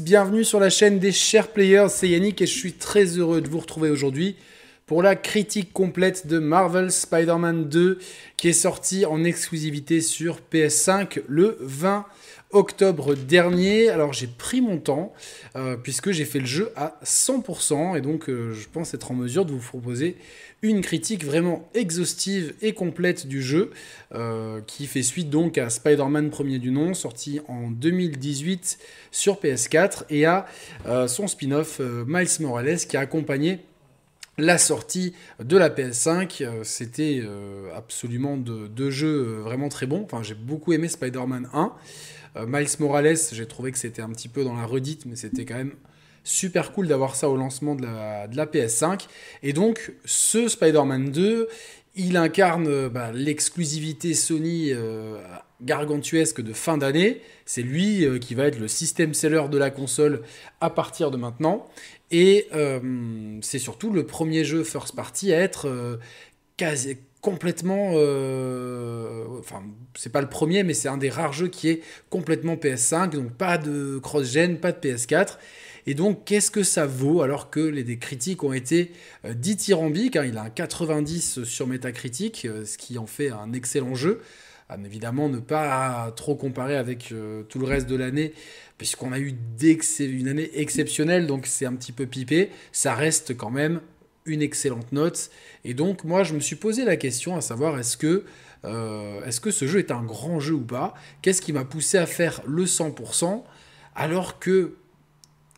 bienvenue sur la chaîne des chers players, c'est Yannick et je suis très heureux de vous retrouver aujourd'hui pour la critique complète de Marvel Spider-Man 2 qui est sorti en exclusivité sur PS5 le 20 octobre dernier. Alors j'ai pris mon temps euh, puisque j'ai fait le jeu à 100% et donc euh, je pense être en mesure de vous proposer une critique vraiment exhaustive et complète du jeu euh, qui fait suite donc à Spider-Man premier du nom sorti en 2018 sur PS4 et à son spin-off Miles Morales qui a accompagné la sortie de la PS5. C'était absolument deux jeux vraiment très bons. Enfin, j'ai beaucoup aimé Spider-Man 1. Euh, Miles Morales, j'ai trouvé que c'était un petit peu dans la redite, mais c'était quand même super cool d'avoir ça au lancement de la, PS5. Et donc, ce Spider-Man 2, il incarne euh, bah, l'exclusivité Sony euh, gargantuesque de fin d'année. C'est lui qui va être le système seller de la console à partir de maintenant. Et c'est surtout le premier jeu first party à être quasi, complètement. Euh, enfin, c'est pas le premier, mais c'est un des rares jeux qui est complètement PS5, donc pas de cross-gen, pas de PS4. Et donc, qu'est-ce que ça vaut alors que les critiques ont été euh, dithyrambiques hein, Il a un 90 sur Metacritic, euh, ce qui en fait un excellent jeu. évidemment, ne pas trop comparer avec tout le reste de l'année, puisqu'on a eu une année exceptionnelle, donc c'est un petit peu pipé. Ça reste quand même une excellente note. Et donc, moi, je me suis posé la question à savoir est-ce que, euh, ce jeu est un grand jeu ou pas? Qu'est-ce qui m'a poussé à faire le 100% alors que,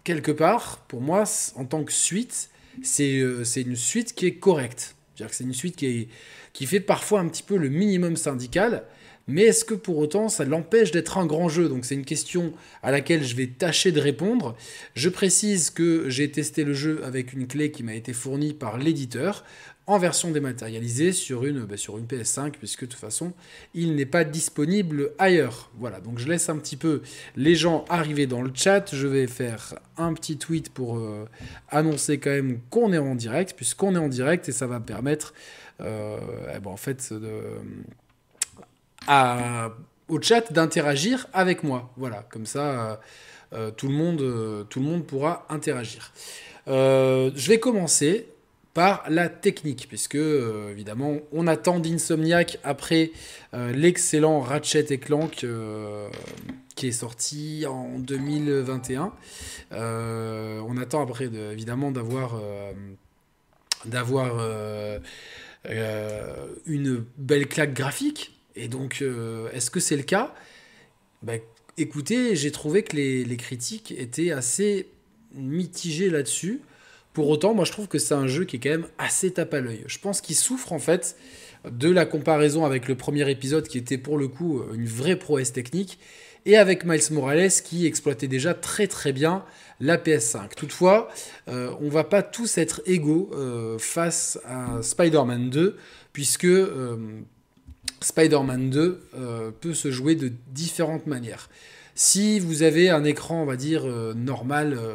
quelque part, pour moi, en tant que suite, c'est euh, c'est une suite qui est correcte. C'est une suite qui fait parfois un petit peu le minimum syndical, mais est-ce que pour autant ça l'empêche d'être un grand jeu? Donc c'est une question à laquelle je vais tâcher de répondre. Je précise que j'ai testé le jeu avec une clé qui m'a été fournie par l'éditeur en version dématérialisée sur une, bah, sur une PS5 puisque de toute façon il n'est pas disponible ailleurs. Voilà, donc je laisse un petit peu les gens arriver dans le chat. Je vais faire un petit tweet pour euh, annoncer quand même qu'on est en direct puisqu'on est en direct et ça va permettre euh, eh ben, en fait de au chat d'interagir avec moi. Voilà, comme ça, euh, euh, tout, le monde, euh, pourra interagir. je vais commencer par la technique, puisque évidemment on attend d'Insomniac après l'excellent Ratchet et Clank qui est sorti en 2021. on attend après évidemment d'avoir une belle claque graphique et donc, euh, est-ce que c'est le cas? Ben, Écoutez, j'ai trouvé que les, critiques étaient assez mitigées là-dessus. Pour autant, moi je trouve que c'est un jeu qui est quand même assez tape à l'œil. Je pense qu'il souffre en fait de la comparaison avec le premier épisode qui était pour le coup une vraie prouesse technique et avec Miles Morales qui exploitait déjà très très bien la PS5. Toutefois, euh, on va pas tous être égaux euh, face à Spider-Man 2 puisque Spider-Man 2 euh, peut se jouer de différentes manières. Si vous avez un écran, on va dire, euh, normal, euh,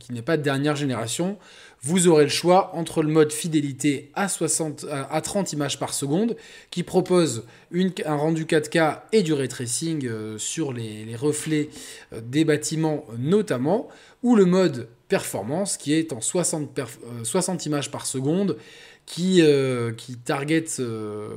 qui n'est pas de dernière génération, vous aurez le choix entre le mode fidélité à, 60, à 30 images par seconde, qui propose un rendu 4K et du ray tracing sur les, reflets des bâtiments notamment, ou le mode performance, qui est en 60, 60 images par seconde, qui, euh, qui target euh,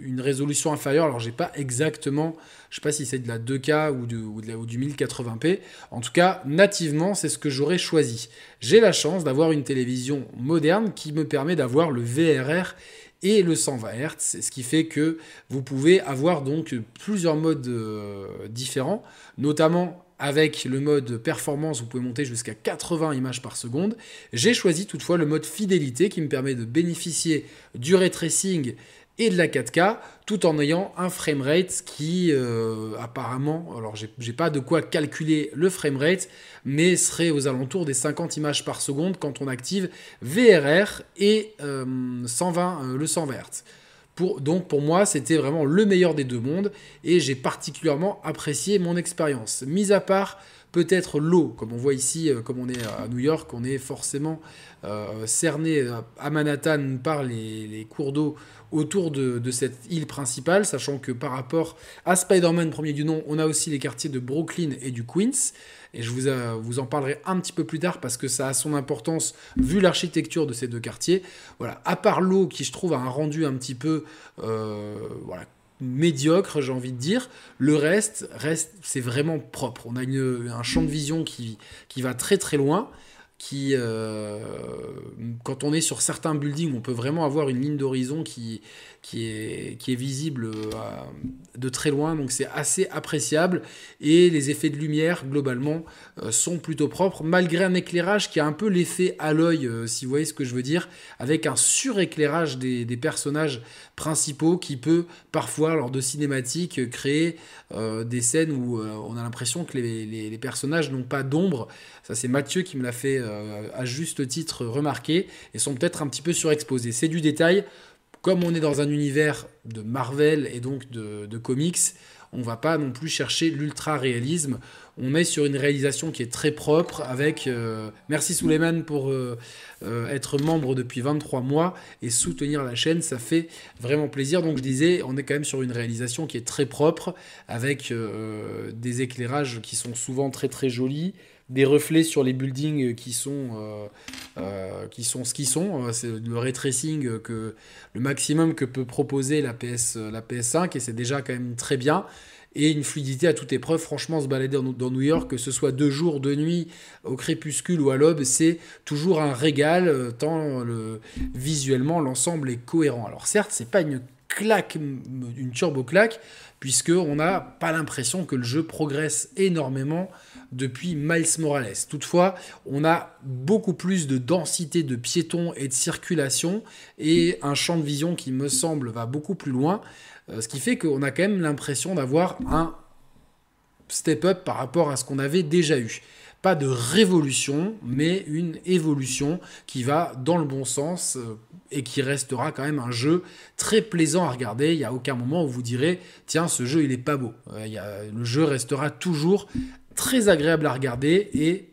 une résolution inférieure. Alors, j'ai pas exactement, je sais pas si c'est de la 2K ou, de, ou, de la, ou du 1080p. En tout cas, nativement, c'est ce que j'aurais choisi. J'ai la chance d'avoir une télévision moderne qui me permet d'avoir le VRR et le 120 Hz, ce qui fait que vous pouvez avoir donc plusieurs modes euh, différents, notamment avec le mode performance, vous pouvez monter jusqu'à 80 images par seconde. J'ai choisi toutefois le mode fidélité qui me permet de bénéficier du ray tracing et de la 4K tout en ayant un framerate qui euh, apparemment, alors j'ai pas de quoi calculer le framerate, mais serait aux alentours des 50 images par seconde quand on active VRR et 120, euh, euh, le 120 Hz donc pour moi, c'était vraiment le meilleur des deux mondes et j'ai particulièrement apprécié mon expérience. Mis à part peut-être l'eau, comme on voit ici, euh, comme on est à New York, on est forcément euh, cerné à Manhattan par les, cours d'eau autour de, cette île principale, sachant que par rapport à Spider-Man premier du nom, on a aussi les quartiers de Brooklyn et du Queens. Et je vous, en parlerai un petit peu plus tard parce que ça a son importance vu l'architecture de ces deux quartiers. Voilà, à part l'eau qui je trouve a un rendu un petit peu voilà, médiocre, j'ai envie de dire. Le reste, reste c'est vraiment propre. On a un champ de vision qui, qui va très très loin qui, euh, quand on est sur certains buildings, on peut vraiment avoir une ligne d'horizon qui, qui est, visible euh, de très loin, donc c'est assez appréciable. Et les effets de lumière, globalement, euh, sont plutôt propres, malgré un éclairage qui a un peu l'effet à l'œil, si vous voyez ce que je veux dire, avec un suréclairage des, personnages principaux qui peut parfois, lors de cinématiques, créer des scènes où on a l'impression que les personnages n'ont pas d'ombre. Ça, c'est Mathieu qui me l'a fait à juste titre remarquer et sont peut-être un petit peu surexposés. C'est du détail comme on est dans un univers de Marvel et donc de, comics, on va pas non plus chercher l'ultra réalisme. On est sur une réalisation qui est très propre avec euh, merci Suleiman pour euh, euh, être membre depuis 23 mois et soutenir la chaîne, ça fait vraiment plaisir. Donc je disais, on est quand même sur une réalisation qui est très propre avec des éclairages qui sont souvent très très jolis, des reflets sur les buildings qui sont, euh, euh, qui sont ce qu'ils sont. Euh, c'est le ray que le maximum que peut proposer la, PS, la PS5 et c'est déjà quand même très bien. Et une fluidité à toute épreuve. Franchement, se balader dans New York, que ce soit de jour, de nuit, au crépuscule ou à l'aube, c'est toujours un régal, tant le, visuellement l'ensemble est cohérent. Alors certes, c'est pas une claque, une turbo claque, puisque on n'a pas l'impression que le jeu progresse énormément depuis Miles Morales. Toutefois, on a beaucoup plus de densité de piétons et de circulation et un champ de vision qui me semble va beaucoup plus loin, euh, ce qui fait qu'on a quand même l'impression d'avoir un step-up par rapport à ce qu'on avait déjà eu pas de révolution, mais une évolution qui va dans le bon sens euh, et qui restera quand même un jeu très plaisant à regarder. Il n'y a aucun moment où vous direz tiens ce jeu il est pas beau. Euh, le jeu restera toujours très agréable à regarder et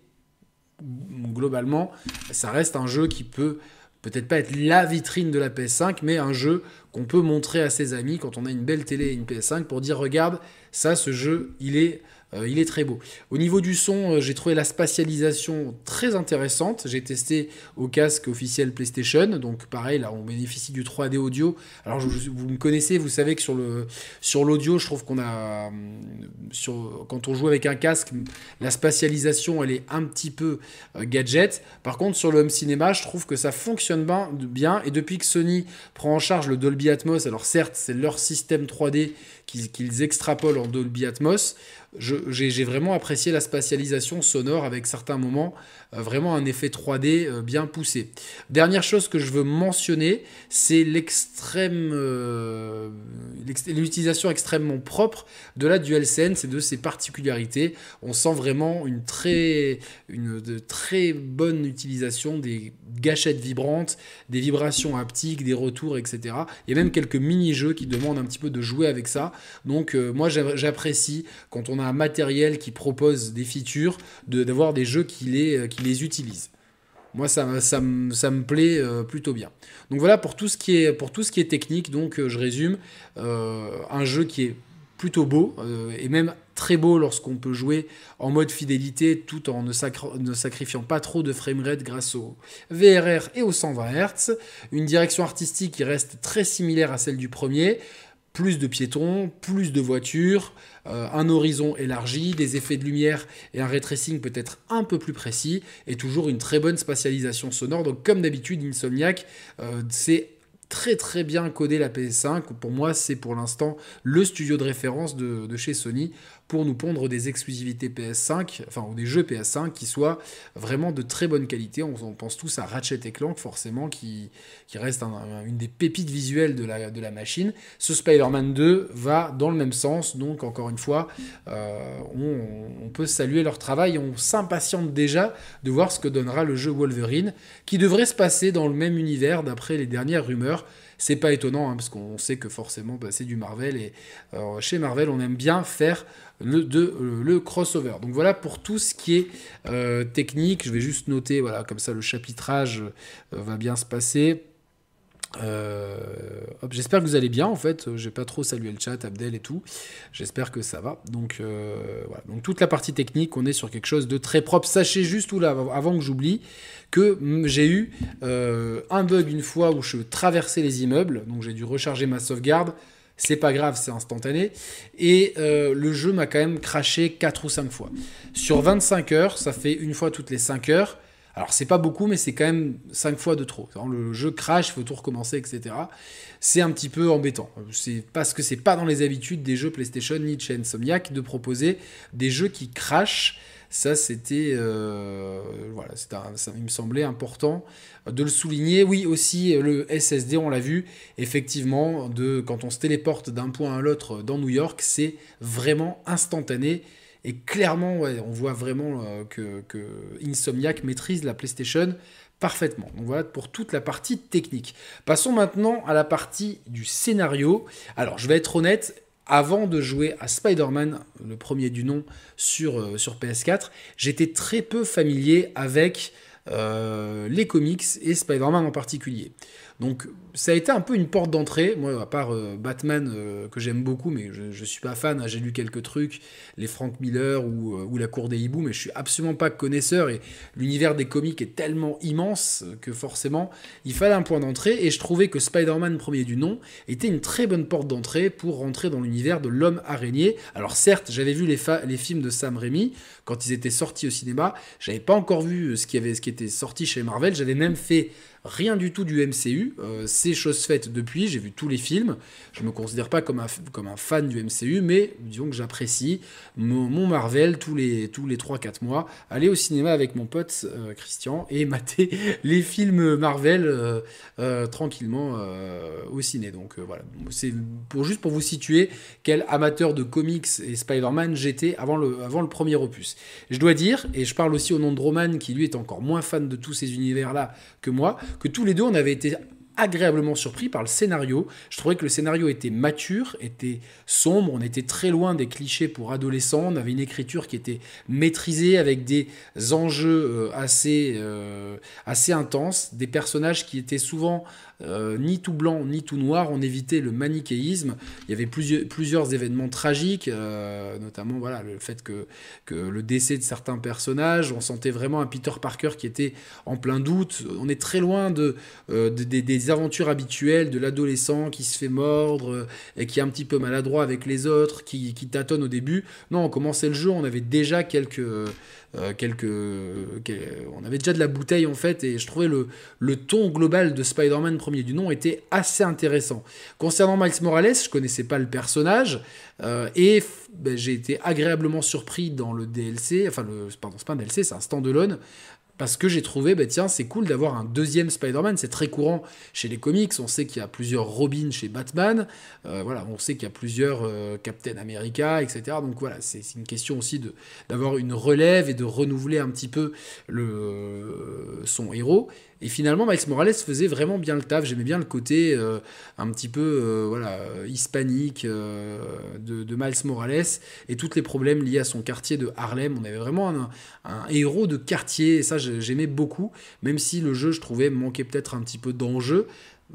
globalement, ça reste un jeu qui peut peut-être pas être la vitrine de la PS5, mais un jeu qu'on peut montrer à ses amis quand on a une belle télé et une PS5 pour dire regarde, ça, ce jeu, il est euh, il est très beau. Au niveau du son, euh, j'ai trouvé la spatialisation très intéressante. J'ai testé au casque officiel PlayStation. Donc pareil, là on bénéficie du 3D audio. Alors vous me connaissez, vous savez que sur l'audio, je trouve qu'on a sur quand on joue avec un casque, la spatialisation elle est un petit peu euh, gadget. Par contre sur le home cinéma, je trouve que ça fonctionne bien, bien. Et depuis que Sony prend en charge le Dolby Atmos, alors certes c'est leur système 3D qu'ils extrapolent en Dolby Atmos, j'ai vraiment apprécié la spatialisation sonore avec certains moments, euh, vraiment un effet 3D euh, bien poussé. Dernière chose que je veux mentionner, c'est l'extrême, euh, l'utilisation extrêmement propre de la DualSense et de ses particularités. On sent vraiment une très, une très bonne utilisation des gâchettes vibrantes, des vibrations haptiques, des retours, etc. Et même quelques mini-jeux qui demandent un petit peu de jouer avec ça. Donc moi j'apprécie quand on a un matériel qui propose des features, d'avoir des jeux qui les, euh, les utilisent. Moi, ça, ça, ça me plaît euh, plutôt bien. Donc voilà pour tout ce qui est, pour tout ce qui est technique. Donc euh, je résume, un jeu qui est plutôt beau et même très beau lorsqu'on peut jouer en mode fidélité tout en ne, ne, sacrifiant pas trop de framerate grâce au VRR et au 120 Hz. Une direction artistique qui reste très similaire à celle du premier plus de piétons, plus de voitures, euh, un horizon élargi, des effets de lumière et un ray tracing peut-être un peu plus précis, et toujours une très bonne spatialisation sonore. Donc comme d'habitude, Insomniac, euh, c'est très très bien codé la PS5. Pour moi, c'est pour l'instant le studio de référence de, chez Sony pour nous pondre des exclusivités PS5, enfin, des jeux PS5 qui soient vraiment de très bonne qualité. On, pense tous à Ratchet Clank, forcément, qui, reste une des pépites visuelles de la, machine. Ce Spider-Man 2 va dans le même sens, donc encore une fois, euh, on, peut saluer leur travail. On s'impatiente déjà de voir ce que donnera le jeu Wolverine, qui devrait se passer dans le même univers d'après les dernières rumeurs C'est pas étonnant, hein, parce qu'on sait que forcément, bah, c'est du Marvel, et chez Marvel, on aime bien faire le, de, le crossover. Donc voilà pour tout ce qui est technique. Je vais juste noter, voilà, comme ça le chapitrage va bien se passer. Euh, j'espère que vous allez bien en fait. J'ai pas trop salué le chat, Abdel et tout. J'espère que ça va. Donc euh, voilà. Donc toute la partie technique, on est sur quelque chose de très propre. Sachez juste tout là, avant que j'oublie, que j'ai eu euh, un bug une fois où je traversais les immeubles. Donc j'ai dû recharger ma sauvegarde. C'est pas grave, c'est instantané. Et le jeu m'a quand même craché 4 ou 5 fois. Sur 25 heures, ça fait une fois toutes les 5 heures. Alors c'est pas beaucoup, mais c'est quand même 5 fois de trop. Le jeu crash, il faut tout recommencer, etc. C'est un petit peu embêtant. C'est parce que c'est pas dans les habitudes des jeux PlayStation ni de chez Insomniac de proposer des jeux qui crashent. Ça, c'était, euh, voilà, ça, me semblait important de le souligner. Oui, aussi le SSD, on l'a vu, effectivement, de quand on se téléporte d'un point à l'autre dans New York, c'est vraiment instantané. Et clairement, on voit vraiment euh, que, Insomniac maîtrise la PlayStation parfaitement. Donc voilà pour toute la partie technique. Passons maintenant à la partie du scénario. Alors, je vais être honnête, avant de jouer à Spider-Man, le premier du nom sur, euh, sur PS4, j'étais très peu familier avec euh, les comics et Spider-Man en particulier. Donc ça a été un peu une porte d'entrée. Moi, à part euh, Batman, euh, que j'aime beaucoup, mais je ne suis pas fan, hein, j'ai lu quelques trucs, les Frank Miller ou, euh, La Cour des Hiboux, mais je suis absolument pas connaisseur. Et l'univers des comics est tellement immense que forcément, il fallait un point d'entrée. Et je trouvais que Spider-Man, premier du nom, était une très bonne porte d'entrée pour rentrer dans l'univers de l'homme araignée. Alors certes, j'avais vu les, les, films de Sam Raimi quand ils étaient sortis au cinéma. J'avais pas encore vu ce qui, avait, ce qui était sorti chez Marvel. J'avais même fait rien du tout du MCU. Euh, c'est chose faite depuis, j'ai vu tous les films. Je ne me considère pas comme un, comme un fan du MCU, mais disons que j'apprécie mon, Marvel tous les, tous les 3-4 mois. Aller au cinéma avec mon pote euh, Christian et mater les films Marvel euh, tranquillement au ciné. Donc voilà, c'est pour, juste pour vous situer quel amateur de comics et Spider-Man j'étais avant le, avant le premier opus. Je dois dire, et je parle aussi au nom de Roman qui lui est encore moins fan de tous ces univers-là que moi, que tous les deux, on avait été agréablement surpris par le scénario. Je trouvais que le scénario était mature, était sombre, on était très loin des clichés pour adolescents, on avait une écriture qui était maîtrisée avec des enjeux euh, assez, euh, assez intenses, des personnages qui étaient souvent euh, ni tout blanc ni tout noir, on évitait le manichéisme. Il y avait plusieurs, plusieurs événements tragiques, notamment voilà, le fait que, que le décès de certains personnages, on sentait vraiment un Peter Parker qui était en plein doute. On est très loin de, euh, des aventures habituelles de l'adolescent qui se fait mordre et qui est un petit peu maladroit avec les autres, qui, tâtonne au début. Non, on commençait le jeu, on avait déjà quelques euh, quelques, on avait déjà de la bouteille en fait, et je trouvais le, ton global de Spider-Man premier du nom était assez intéressant. Concernant Miles Morales, je connaissais pas le personnage, euh, et ben, j'ai été agréablement surpris dans le DLC, enfin le, pardon, c'est pas un DLC, c'est un standalone, parce que j'ai trouvé, bah tiens, c'est cool d'avoir un deuxième Spider-Man. C'est très courant chez les comics. On sait qu'il y a plusieurs Robin chez Batman. Euh, on sait qu'il y a plusieurs euh, Captain America, etc. Donc voilà, c'est une question aussi d'avoir une relève et de renouveler un petit peu son héros. Et finalement, Miles Morales faisait vraiment bien le taf. J'aimais bien le côté euh, un petit peu euh, voilà, hispanique euh, de, Miles Morales et tous les problèmes liés à son quartier de Harlem. On avait vraiment un, un héros de quartier et ça, j'aimais beaucoup. Même si le jeu, je trouvais, manquait peut-être un petit peu d'enjeu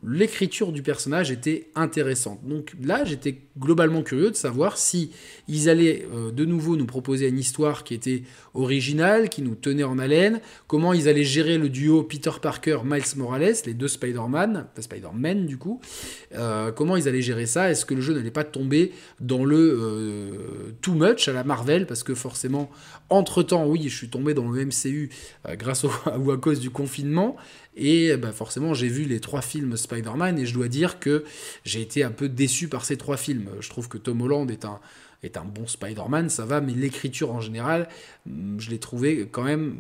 l'écriture du personnage était intéressante. Donc là, j'étais globalement curieux de savoir si ils allaient euh, de nouveau nous proposer une histoire qui était originale, qui nous tenait en haleine, comment ils allaient gérer le duo Peter Parker, Miles Morales, les deux Spider-Man, Spider-Man du coup, euh, comment ils allaient gérer ça, est-ce que le jeu n'allait pas tomber dans le euh, too much à la Marvel, parce que forcément, entre-temps, oui, je suis tombé dans le MCU grâce ou à cause du confinement, et bah, forcément, j'ai vu les trois films Spider-Man et je dois dire que j'ai été un peu déçu par ces trois films. Je trouve que Tom Holland est un, est un bon Spider-Man, ça va, mais l'écriture en général, mm, je l'ai trouvé quand même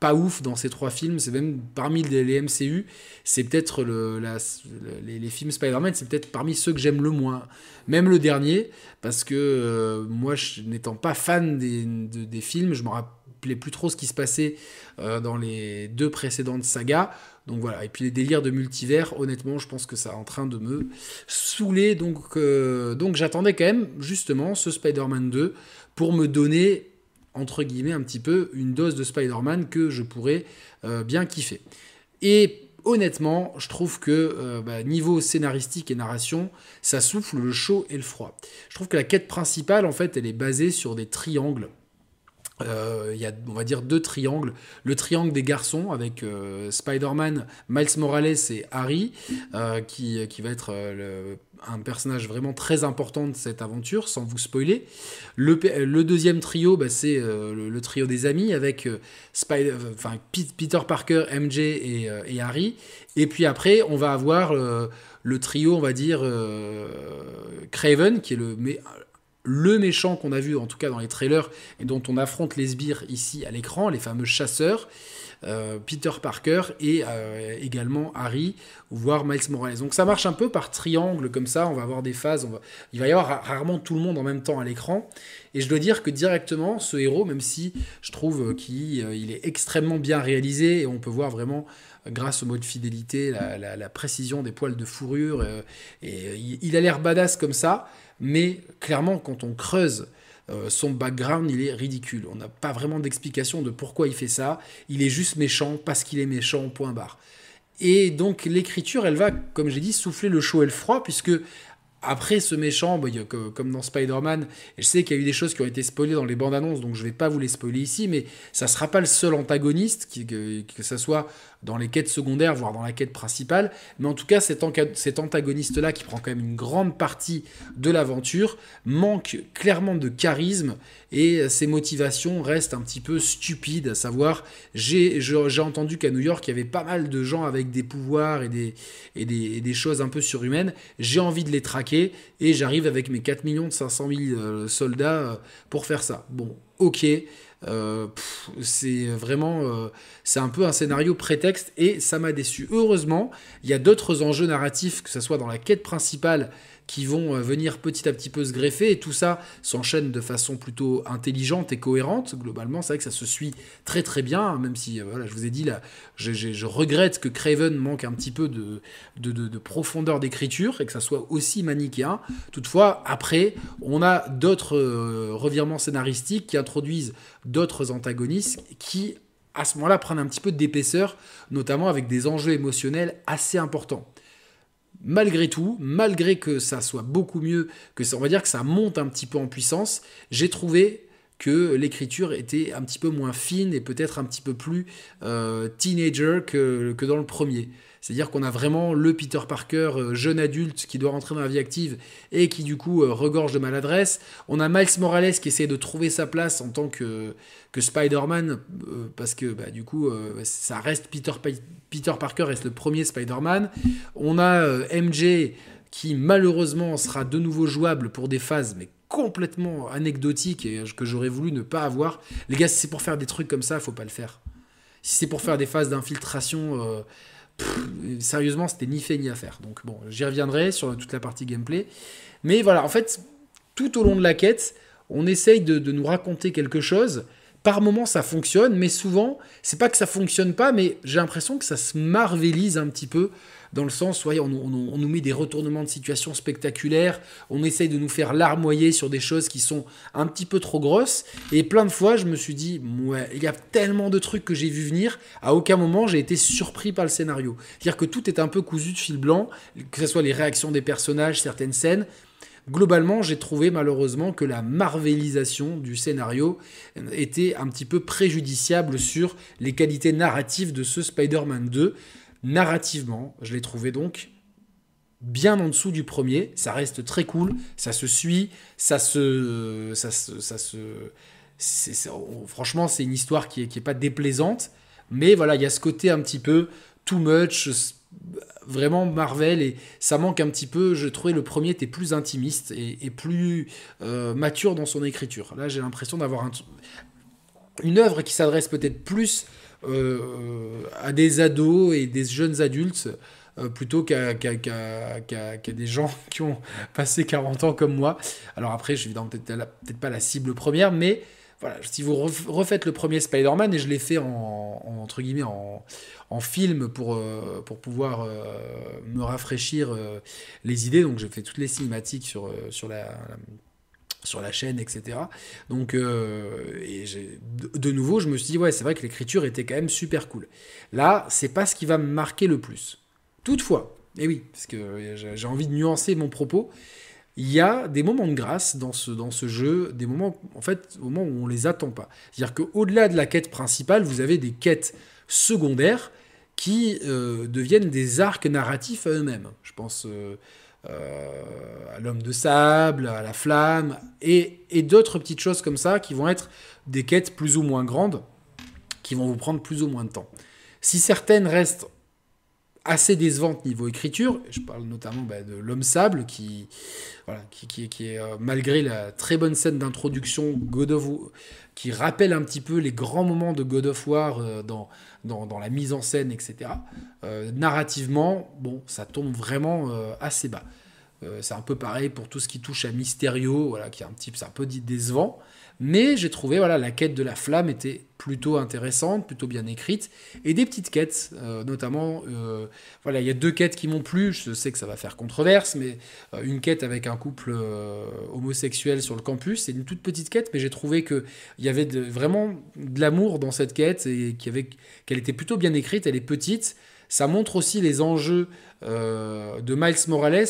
pas ouf dans ces trois films. C'est même parmi les, MCU, c'est peut-être le, les, films Spider-Man, c'est peut-être parmi ceux que j'aime le moins. Même le dernier, parce que euh, moi, n'étant pas fan des, des films, je me rappelle plus trop ce qui se passait dans les deux précédentes sagas. Donc voilà, et puis les délires de multivers, honnêtement, je pense que ça est en train de me saouler. Donc, donc j'attendais quand même justement ce Spider-Man 2 pour me donner entre guillemets un petit peu une dose de Spider-Man que je pourrais bien kiffer. Et honnêtement, je trouve que euh, bah, niveau scénaristique et narration, ça souffle le chaud et le froid. Je trouve que la quête principale, en fait, elle est basée sur des triangles euh, il y a, on va dire, deux triangles. Le triangle des garçons avec euh, Spider-Man, Miles Morales et Harry, euh, qui, qui, va être un personnage vraiment très important de cette aventure, sans vous spoiler. Le, deuxième trio, bah, c'est le, trio des amis avec Spider, enfin, Peter Parker, MJ et, Harry. Et puis après, on va avoir le trio, on va dire, Craven, qui est le, le méchant qu'on a vu en tout cas dans les trailers et dont on affronte les sbires ici à l'écran, les fameux chasseurs, euh, Peter Parker et euh, également Harry, voire Miles Morales. Donc ça marche un peu par triangle comme ça, on va avoir des phases, on va... il va y avoir rarement tout le monde en même temps à l'écran. Et je dois dire que directement, ce héros, même si je trouve qu'il euh, est extrêmement bien réalisé et on peut voir vraiment grâce au mode fidélité, la, précision des poils de fourrure, et il a l'air badass comme ça, mais clairement, quand on creuse euh, son background, il est ridicule. On n'a pas vraiment d'explication de pourquoi il fait ça. Il est juste méchant parce qu'il est méchant, point barre. Et donc l'écriture, elle va, comme j'ai dit, souffler le chaud et le froid, puisque après ce méchant, bah, comme dans Spider-Man, je sais qu'il y a eu des choses qui ont été spoilées dans les bandes annonces, donc je ne vais pas vous les spoiler ici, mais ça ne sera pas le seul antagoniste, que, que, ce soit dans les quêtes secondaires, voire dans la quête principale. Mais en tout cas, cet, antagoniste-là, qui prend quand même une grande partie de l'aventure, manque clairement de charisme et ses motivations restent un petit peu stupides. À savoir, j'ai entendu qu'à New York, il y avait pas mal de gens avec des pouvoirs et des, et des, des choses un peu surhumaines. J'ai envie de les traquer et j'arrive avec mes 4 500 000 soldats euh, pour faire ça. Bon, ok. Euh, c'est vraiment, euh, c'est un peu un scénario prétexte et ça m'a déçu. Heureusement, il y a d'autres enjeux narratifs, que ce soit dans la quête principale qui vont euh, venir petit à petit peu se greffer et tout ça s'enchaîne de façon plutôt intelligente et cohérente. Globalement, c'est vrai que ça se suit très très bien, même si, voilà, je vous ai dit là, je, regrette que Craven manque un petit peu de, de, de profondeur d'écriture et que ça soit aussi manichéen. Toutefois, après, on a d'autres revirements scénaristiques qui introduisent d'autres antagonistes qui, à ce moment-là, prennent un petit peu d'épaisseur, notamment avec des enjeux émotionnels assez importants. Malgré tout, malgré que ça soit beaucoup mieux, que ça, on va dire que ça monte un petit peu en puissance, j'ai trouvé que l'écriture était un petit peu moins fine et peut-être un petit peu plus euh, teenager que, que dans le premier. C'est-à-dire qu'on a vraiment le Peter Parker euh, jeune adulte qui doit rentrer dans la vie active et qui du coup euh, regorge de maladresse. On a Miles Morales qui essaie de trouver sa place en tant que, que Spider-Man euh, parce que bah, du coup ça reste Peter, Peter Parker reste le premier Spider-Man. On a MJ qui malheureusement sera de nouveau jouable pour des phases mais complètement anecdotiques et que j'aurais voulu ne pas avoir. Les gars, si c'est pour faire des trucs comme ça, faut pas le faire. Si c'est pour faire des phases d'infiltration sérieusement, c'était ni fait ni à faire. Donc bon, j'y reviendrai sur toute la partie gameplay. Mais voilà, en fait, tout au long de la quête, on essaye de, nous raconter quelque chose. Par moments, ça fonctionne, mais souvent, c'est pas que ça fonctionne pas, mais j'ai l'impression que ça se marvélise un petit peu dans le sens, voyez, on, nous met des retournements de situation spectaculaires, on essaye de nous faire larmoyer sur des choses qui sont un petit peu trop grosses, et plein de fois, je me suis dit, ouais, il y a tellement de trucs que j'ai vu venir, à aucun moment j'ai été surpris par le scénario. C'est-à-dire que tout est un peu cousu de fil blanc, que ce soit les réactions des personnages, certaines scènes, Globalement, j'ai trouvé malheureusement que la marvelisation du scénario était un petit peu préjudiciable sur les qualités narratives de ce Spider-Man 2. Narrativement, je l'ai trouvé donc bien en dessous du premier. Ça reste très cool, ça se suit, ça se. Ça ça se franchement, c'est une histoire qui n'est est pas déplaisante, mais voilà, il y a ce côté un petit peu too much, vraiment Marvel, et ça manque un petit peu. Je trouvais le premier était plus intimiste et, plus euh, mature dans son écriture. Là, j'ai l'impression d'avoir une œuvre qui s'adresse peut-être plus à des ados et des jeunes adultes euh, plutôt qu'à des gens qui ont passé 40 ans comme moi. Alors après, je suis peut-être pas la cible première, mais voilà, si vous refaites le premier Spider-Man, et je l'ai fait en, entre guillemets en, en film pour, euh, pour pouvoir euh, me rafraîchir euh, les idées, donc j'ai fait toutes les cinématiques sur, sur la, sur la chaîne, etc. Donc, et de, nouveau, je me suis dit, ouais, c'est vrai que l'écriture était quand même super cool. Là, c'est pas ce qui va me marquer le plus. Toutefois, et oui, parce que j'ai envie de nuancer mon propos, il y a des moments de grâce dans ce, dans ce jeu, des moments, en fait, au moment où on les attend pas. C'est-à-dire qu'au-delà de la quête principale, vous avez des quêtes secondaires qui euh, deviennent des arcs narratifs à eux-mêmes. Je pense euh, euh, à l'homme de sable, à la flamme, et, et d'autres petites choses comme ça qui vont être des quêtes plus ou moins grandes, qui vont vous prendre plus ou moins de temps. Si certaines restent assez décevante niveau écriture. Je parle notamment bah, de L'Homme Sable, qui, voilà, qui, qui, est, euh, malgré la très bonne scène d'introduction, God qui rappelle un petit peu les grands moments de God of War euh, dans, dans, dans, la mise en scène, etc. Euh, narrativement, bon, ça tombe vraiment assez bas. c'est un peu pareil pour tout ce qui touche à Mysterio, voilà, qui est un petit, c'est un peu décevant. Mais j'ai trouvé, voilà, la quête de la flamme était plutôt intéressante, plutôt bien écrite, et des petites quêtes, euh, notamment, euh, voilà, il y a deux quêtes qui m'ont plu, je sais que ça va faire controverse, mais euh, une quête avec un couple homosexuel sur le campus, c'est une toute petite quête, mais j'ai trouvé qu'il y avait vraiment de l'amour dans cette quête, et qu'elle était plutôt bien écrite, elle est petite, ça montre aussi les enjeux de Miles Morales,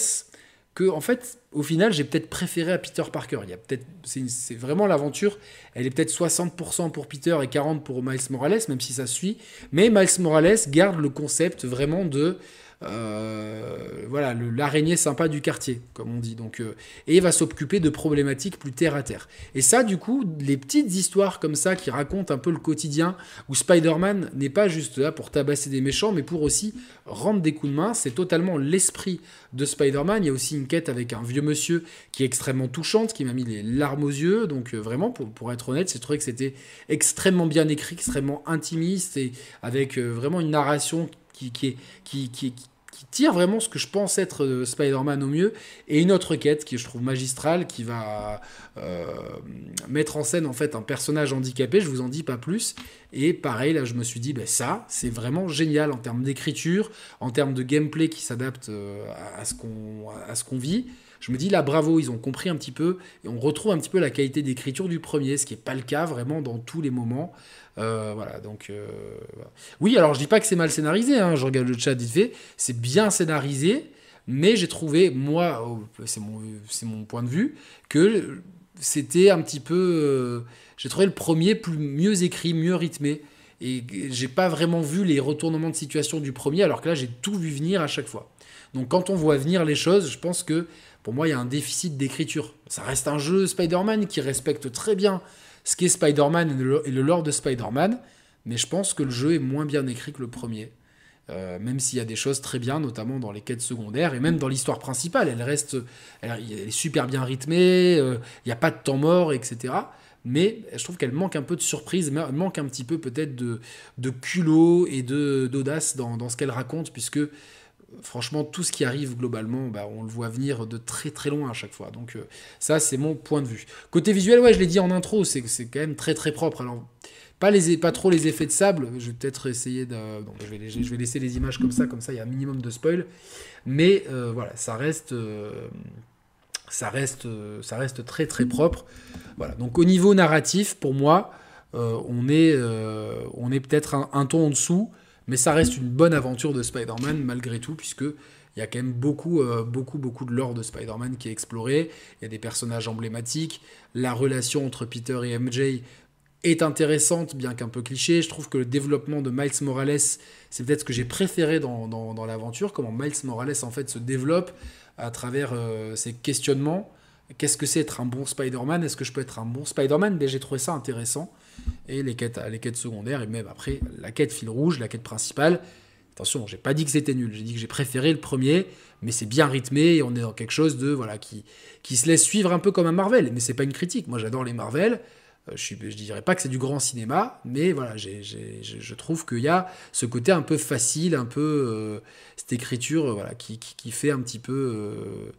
que en fait, au final, j'ai peut-être préféré à Peter Parker. Il y a peut-être, c'est vraiment l'aventure. Elle est peut-être 60% pour Peter et 40% pour Miles Morales, même si ça suit. Mais Miles Morales garde le concept vraiment de euh, voilà, l'araignée sympa du quartier, comme on dit. Donc, euh, et va s'occuper de problématiques plus terre à terre. Et ça, du coup, les petites histoires comme ça qui racontent un peu le quotidien, où Spider-Man n'est pas juste là pour tabasser des méchants, mais pour aussi rendre des coups de main. C'est totalement l'esprit de Spider-Man. Il y a aussi une quête avec un vieux monsieur qui est extrêmement touchante, qui m'a mis les larmes aux yeux. Donc, euh, vraiment, pour, pour être honnête, j'ai trouvé que c'était extrêmement bien écrit, extrêmement intimiste et avec vraiment une narration qui, tire vraiment ce que je pense être euh, Spider-Man au mieux, et une autre quête qui je trouve magistrale, qui va euh, mettre en scène en fait un personnage handicapé, je vous en dis pas plus, et pareil là je me suis dit, ben ça c'est vraiment génial en termes d'écriture, en termes de gameplay qui s'adapte euh, à ce qu'on vit. Je me dis là bravo, ils ont compris un petit peu et on retrouve un petit peu la qualité d'écriture du premier, ce qui n'est pas le cas vraiment dans tous les moments. Euh, voilà, donc. Euh, oui, alors je dis pas que c'est mal scénarisé, hein, je regarde le chat vite fait, c'est bien scénarisé, mais j'ai trouvé, moi, c'est mon, mon point de vue, que c'était un petit peu. Euh, j'ai trouvé le premier plus, mieux écrit, mieux rythmé. Et j'ai pas vraiment vu les retournements de situation du premier, alors que là, j'ai tout vu venir à chaque fois. Donc quand on voit venir les choses, je pense que pour moi, il y a un déficit d'écriture. Ça reste un jeu Spider-Man qui respecte très bien ce qui est Spider-Man et le, lore de Spider-Man, mais je pense que le jeu est moins bien écrit que le premier. Euh, même s'il y a des choses très bien, notamment dans les quêtes secondaires et même dans l'histoire principale, elle reste, elle, est super bien rythmée, euh, il n'y a pas de temps mort, etc. Mais je trouve qu'elle manque un peu de surprise, manque un petit peu peut-être de, de culot et d'audace dans, dans, ce qu'elle raconte, puisque franchement, tout ce qui arrive globalement, bah, on le voit venir de très très loin à chaque fois. Donc euh, ça, c'est mon point de vue. Côté visuel, ouais, je l'ai dit en intro, c'est quand même très très propre. Alors, pas, les, pas trop les effets de sable, je vais peut-être essayer de... je, vais, laisser les images comme ça, comme ça il y a un minimum de spoil. Mais euh, voilà, ça reste... Euh, ça reste, ça reste très très propre. Voilà. Donc au niveau narratif, pour moi, on est, est peut-être un ton en dessous. Mais ça reste une bonne aventure de Spider-Man malgré tout, puisque il y a quand même beaucoup, euh, beaucoup, beaucoup de lore de Spider-Man qui est exploré. Il y a des personnages emblématiques. La relation entre Peter et MJ est intéressante, bien qu'un peu cliché. Je trouve que le développement de Miles Morales, c'est peut-être ce que j'ai préféré dans, l'aventure, comment Miles Morales en fait se développe à travers euh, ses questionnements. Qu'est-ce que c'est être un bon Spider-Man? Est-ce que je peux être un bon Spider-Man? Ben, J'ai trouvé ça intéressant et les quêtes, les quêtes secondaires, et même après la quête fil rouge, la quête principale. Attention, j'ai pas dit que c'était nul, j'ai dit que j'ai préféré le premier, mais c'est bien rythmé et on est dans quelque chose de voilà qui, qui se laisse suivre un peu comme un Marvel. Mais c'est pas une critique. Moi, j'adore les Marvel. Euh, je, ne dirais pas que c'est du grand cinéma, mais voilà, je trouve qu'il y a ce côté un peu facile, un peu euh, cette écriture, voilà, qui, qui, fait un petit peu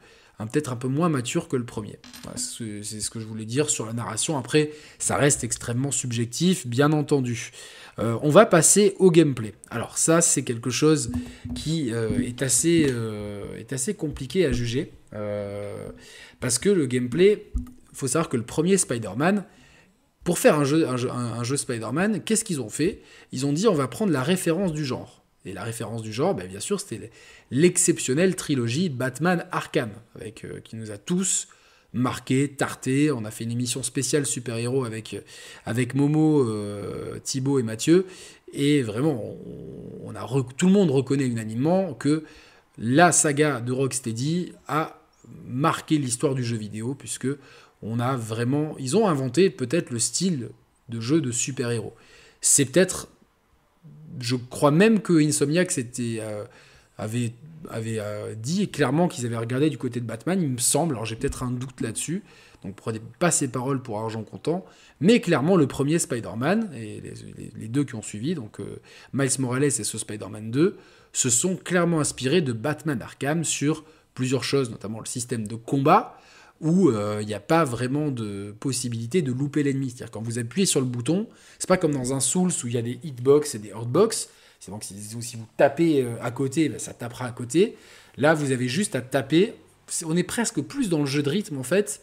peut-être un peu moins mature que le premier. c'est ce que je voulais dire sur la narration. Après, ça reste extrêmement subjectif, bien entendu. Euh, on va passer au gameplay. Alors ça, c'est quelque chose qui euh, est, assez, euh, est assez compliqué à juger. parce que le gameplay, il faut savoir que le premier Spider-Man, pour faire un jeu, Spider-Man, qu'est-ce qu'ils ont fait? Ils ont dit on va prendre la référence du genre. Et la référence du genre, ben, bien sûr, c'était l'exceptionnelle trilogie Batman Arkham, avec, qui nous a tous marqué, tarté. On a fait une émission spéciale super-héros avec, avec Momo, euh, Thibaut et Mathieu. Et vraiment, on, a tout le monde reconnaît unanimement que la saga de Rocksteady a marqué l'histoire du jeu vidéo, puisque on a vraiment. Ils ont inventé peut-être le style de jeu de super-héros. C'est peut-être. Je crois même que Insomniac euh, avait euh, dit clairement qu'ils avaient regardé du côté de Batman, il me semble, alors j'ai peut-être un doute là-dessus, donc prenez pas ces paroles pour argent comptant, mais clairement le premier Spider-Man, et les, deux qui ont suivi, donc euh, Miles Morales et ce Spider-Man 2, se sont clairement inspirés de Batman Arkham sur plusieurs choses, notamment le système de combat, où euh, il n'y a pas vraiment de possibilité de louper l'ennemi. C'est-à-dire quand vous appuyez sur le bouton, c'est pas comme dans un Souls où il y a des hitbox et des hurtbox, c'est donc si, vous tapez euh, à côté, ben, ça tapera à côté. Là, vous avez juste à taper. On est presque plus dans le jeu de rythme en fait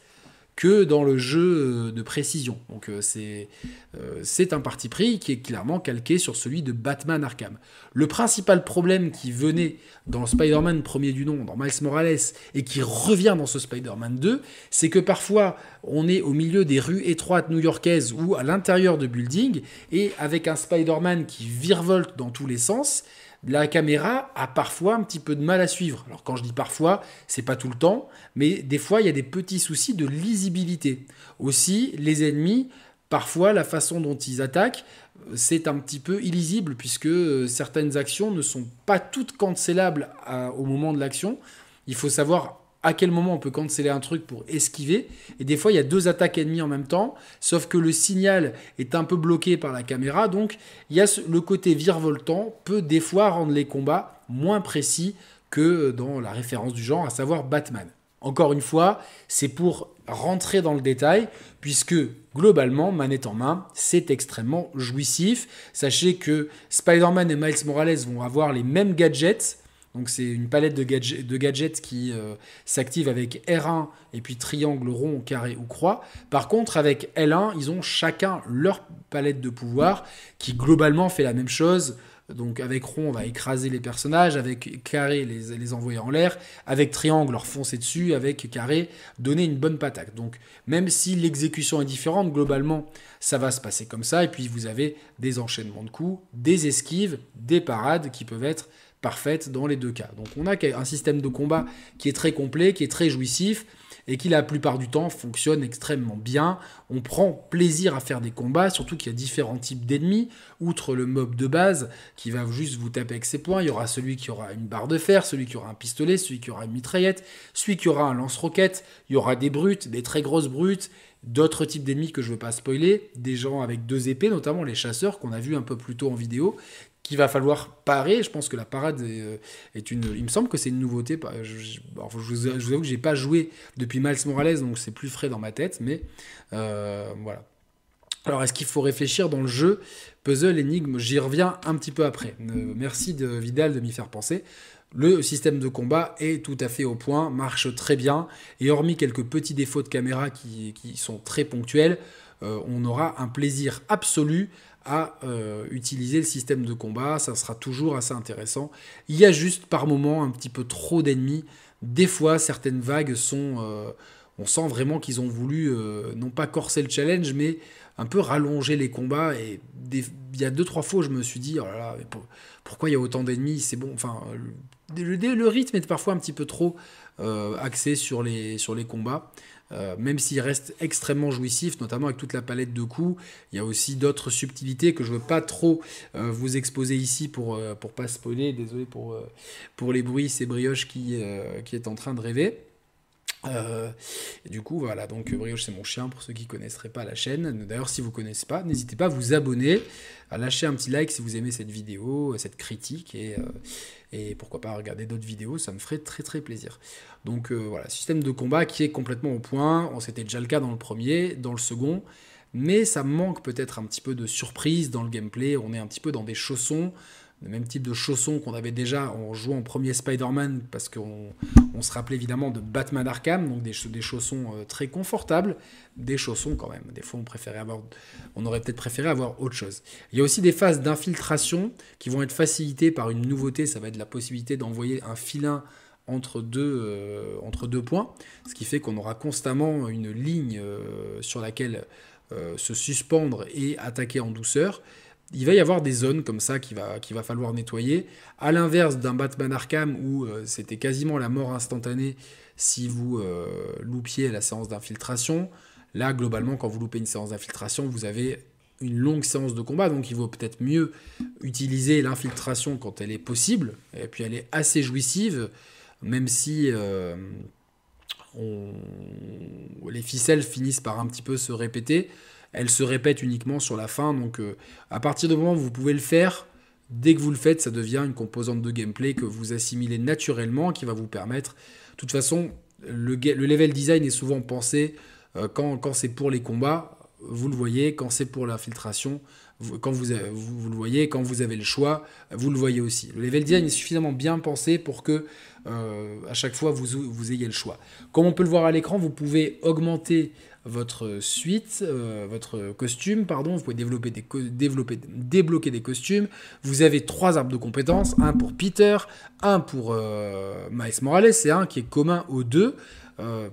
que dans le jeu de précision. Donc euh, c'est euh, c'est un parti pris qui est clairement calqué sur celui de Batman Arkham. Le principal problème qui venait dans Spider-Man premier du nom, dans Miles Morales, et qui revient dans ce Spider-Man 2, c'est que parfois on est au milieu des rues étroites new-yorkaises ou à l'intérieur de buildings, et avec un Spider-Man qui virevolte dans tous les sens, la caméra a parfois un petit peu de mal à suivre. Alors quand je dis parfois, c'est pas tout le temps, mais des fois il y a des petits soucis de lisibilité. Aussi, les ennemis, parfois la façon dont ils attaquent, c'est un petit peu illisible puisque euh, certaines actions ne sont pas toutes cancellables au moment de l'action. Il faut savoir à quel moment on peut canceller un truc pour esquiver. Et des fois, il y a deux attaques ennemies en même temps, sauf que le signal est un peu bloqué par la caméra. Donc, il le côté virevoltant peut des fois rendre les combats moins précis que dans la référence du genre, à savoir Batman. Encore une fois, c'est pour rentrer dans le détail, puisque globalement, manette en main, c'est extrêmement jouissif. Sachez que Spider-Man et Miles Morales vont avoir les mêmes gadgets, donc c'est une palette de, gadgets qui euh, s'active avec R1 et puis triangle, rond, carré ou croix. Par contre, avec L1, ils ont chacun leur palette de pouvoir qui globalement fait la même chose. Donc avec rond, on va écraser les personnages, avec carré, les, les envoyer en l'air, avec triangle, leur foncer dessus, avec carré, donner une bonne patate. Donc même si l'exécution est différente, globalement, ça va se passer comme ça. Et puis vous avez des enchaînements de coups, des esquives, des parades qui peuvent être parfaite dans les deux cas. Donc on a un système de combat qui est très complet, qui est très jouissif et qui la plupart du temps fonctionne extrêmement bien. On prend plaisir à faire des combats, surtout qu'il y a différents types d'ennemis. Outre le mob de base qui va juste vous taper avec ses points, il y aura celui qui aura une barre de fer, celui qui aura un pistolet, celui qui aura une mitraillette, celui qui aura un lance-roquette, il y aura des brutes, des très grosses brutes, d'autres types d'ennemis que je ne veux pas spoiler, des gens avec deux épées, notamment les chasseurs qu'on a vu un peu plus tôt en vidéo, qu'il va falloir parer. Je pense que la parade est, euh, une. Il me semble que c'est une nouveauté. Je, je, vous, avoue que j'ai pas joué depuis Miles Morales, donc c'est plus frais dans ma tête, mais euh, voilà. Alors, est-ce qu'il faut réfléchir dans le jeu? Puzzle, énigme, j'y reviens un petit peu après. Euh, merci de Vidal de m'y faire penser. Le système de combat est tout à fait au point, marche très bien, et hormis quelques petits défauts de caméra qui, sont très ponctuels, on aura un plaisir absolu à euh, utiliser le système de combat, ça sera toujours assez intéressant. Il y a juste par moment un petit peu trop d'ennemis. Des fois, certaines vagues sont... Euh, on sent vraiment qu'ils ont voulu, euh, non pas corser le challenge, mais un peu rallonger les combats. Et il y a deux, trois fois, je me suis dit, oh pourquoi il y a autant d'ennemis? C'est bon, enfin, le, le, rythme est parfois un petit peu trop axé sur les combats. Euh, même s'il reste extrêmement jouissif, notamment avec toute la palette de coups. Il y a aussi d'autres subtilités que je ne veux pas trop euh, vous exposer ici pour euh, pour pas spoiler. Désolé pour, les bruits, ces brioches qui, qui est en train de rêver. Euh, du coup, voilà, donc Brioche, c'est mon chien pour ceux qui ne connaisseraient pas la chaîne. D'ailleurs, si vous ne connaissez pas, n'hésitez pas à vous abonner, à lâcher un petit like si vous aimez cette vidéo, cette critique, et, et pourquoi pas regarder d'autres vidéos, ça me ferait très très plaisir. Donc voilà, système de combat qui est complètement au point. C'était déjà le cas dans le premier, dans le second mais ça manque peut-être un petit peu de surprise dans le gameplay. On est un petit peu dans des chaussons, le même type de chaussons qu'on avait déjà en jouant en premier Spider-Man, parce qu'on se rappelait évidemment de Batman Arkham, donc des, des chaussons euh, très confortables, des chaussons quand même. Des fois, on, avoir, on aurait peut-être préféré avoir autre chose. Il y a aussi des phases d'infiltration qui vont être facilitées par une nouveauté, ça va être la possibilité d'envoyer un filin entre deux, euh, entre deux points, ce qui fait qu'on aura constamment une ligne euh, sur laquelle se suspendre et attaquer en douceur, il va y avoir des zones comme ça qu'il va, falloir nettoyer. À l'inverse d'un Batman Arkham où euh, c'était quasiment la mort instantanée si vous euh, loupiez la séance d'infiltration. Là, globalement, quand vous loupez une séance d'infiltration, vous avez une longue séance de combat, donc il vaut peut-être mieux utiliser l'infiltration quand elle est possible, et puis elle est assez jouissive, même si les ficelles finissent par un petit peu se répéter. Elles se répètent uniquement sur la fin. Donc euh, à partir du moment où vous pouvez le faire, dès que vous le faites, ça devient une composante de gameplay que vous assimilez naturellement, qui va vous permettre. De toute façon, le, level design est souvent pensé euh, quand, c'est pour les combats, vous le voyez, quand c'est pour l'infiltration, quand vous, le voyez, quand vous avez le choix, vous le voyez aussi. Le level design est suffisamment bien pensé pour que euh, à chaque fois vous ayez le choix. Comme on peut le voir à l'écran, vous pouvez augmenter votre suite, euh, votre costume, pardon, vous pouvez développer développer, débloquer des costumes. Vous avez trois arbres de compétences, un pour Peter, un pour euh, Morales et un qui est commun aux deux.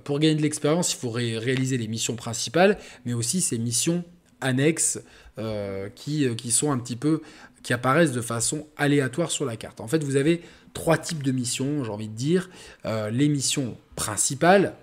pour gagner de l'expérience, il faut réaliser les missions principales, mais aussi ces missions annexes euh, qui, euh, qui apparaissent de façon aléatoire sur la carte. En fait, vous avez trois types de missions, j'ai envie de dire. Euh, les missions principales,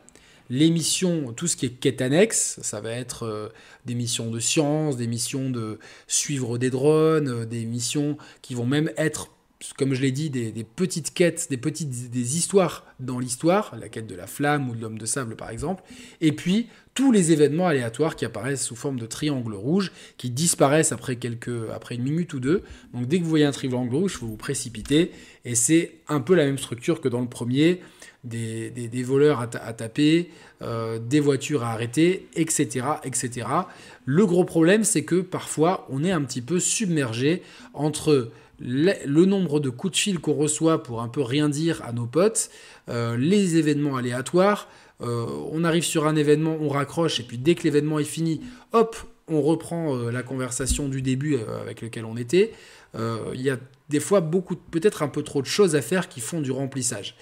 les missions, tout ce qui est quête annexe, ça va être des missions de science, des missions de suivre des drones, des missions qui vont même être comme je l'ai dit, des, petites quêtes, des petites des histoires dans l'histoire, la quête de la flamme ou de l'homme de sable par exemple, et puis tous les événements aléatoires qui apparaissent sous forme de triangle rouge, qui disparaissent après, quelques, après une minute ou deux. Donc dès que vous voyez un triangle rouge, vous vous précipitez, et c'est un peu la même structure que dans le premier, des, des, voleurs à, taper, euh, des voitures à arrêter, etc., etc. Le gros problème, c'est que parfois, on est un petit peu submergé entre le, nombre de coups de fil qu'on reçoit pour un peu rien dire à nos potes, euh, les événements aléatoires, euh, on arrive sur un événement, on raccroche, et puis dès que l'événement est fini, hop, on reprend la conversation du début avec lequel on était. Il y a des fois beaucoup, peut-être un peu trop de choses à faire qui font du remplissage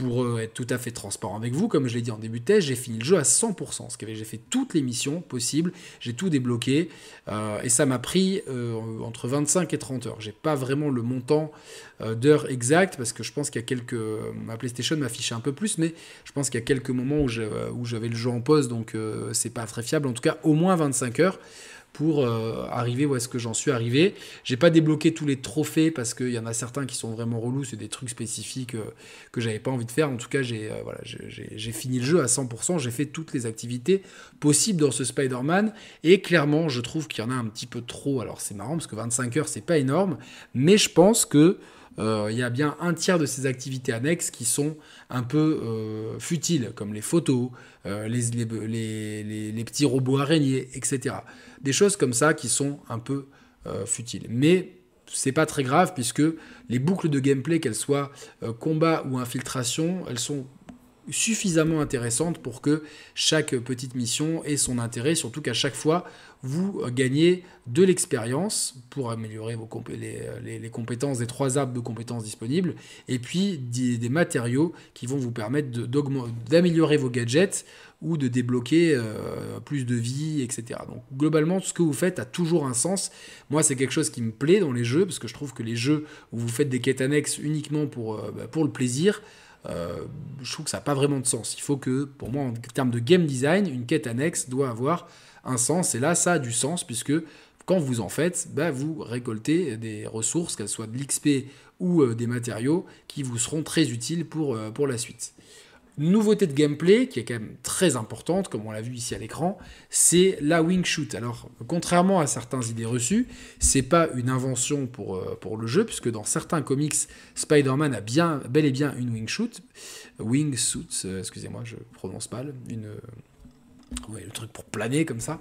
pour euh, être tout à fait transparent avec vous, comme je l'ai dit en début de test, j'ai fini le jeu à 100%. Ce qui j'ai fait toutes les missions possibles, j'ai tout débloqué, euh, et ça m'a pris euh, entre 25 et 30 heures. J'ai pas vraiment le montant d'heures exact, parce que je pense qu'il y a quelques... ma PlayStation m'affichait un peu plus, mais je pense qu'il y a quelques moments où j'avais le jeu en pause, donc c'est pas très fiable. En tout cas, au moins 25 heures pour euh, arriver où est-ce que j'en suis arrivé. J'ai pas débloqué tous les trophées parce qu'il y en a certains qui sont vraiment relous, c'est des trucs spécifiques euh, que j'avais pas envie de faire. En tout cas, j'ai euh, fini le jeu à 100%, j'ai fait toutes les activités possibles dans ce Spider-Man et clairement, je trouve qu'il y en a un petit peu trop. Alors c'est marrant parce que 25 heures, c'est pas énorme, mais je pense que il y a bien un tiers de ces activités annexes qui sont un peu futiles, comme les photos, les, les, petits robots araignées, etc. Des choses comme ça qui sont un peu euh, futiles. Mais c'est pas très grave puisque les boucles de gameplay, qu'elles soient euh, combat ou infiltration, elles sont suffisamment intéressantes pour que chaque petite mission ait son intérêt, surtout qu'à chaque fois, vous gagnez de l'expérience pour améliorer vos les, compétences des trois arbres de compétences disponibles, et puis des, matériaux qui vont vous permettre d'améliorer vos gadgets ou de débloquer euh, plus de vie, etc. Donc globalement, ce que vous faites a toujours un sens. Moi, c'est quelque chose qui me plaît dans les jeux, parce que je trouve que les jeux où vous faites des quêtes annexes uniquement pour, euh, bah, le plaisir, je trouve que ça n'a pas vraiment de sens. Il faut que, pour moi, en termes de game design, une quête annexe doit avoir un sens. Et là, ça a du sens, puisque quand vous en faites, bah, vous récoltez des ressources, qu'elles soient de l'XP ou des matériaux, qui vous seront très utiles pour, pour la suite. Nouveauté de gameplay qui est quand même très importante, comme on l'a vu ici à l'écran, c'est la wing shoot. Alors, contrairement à certaines idées reçues, c'est pas une invention pour, euh, pour le jeu, puisque dans certains comics, Spider-Man a bien, bel et bien une wing shoot. Euh, excusez-moi, je prononce mal. Une, Ouais, le truc pour planer comme ça.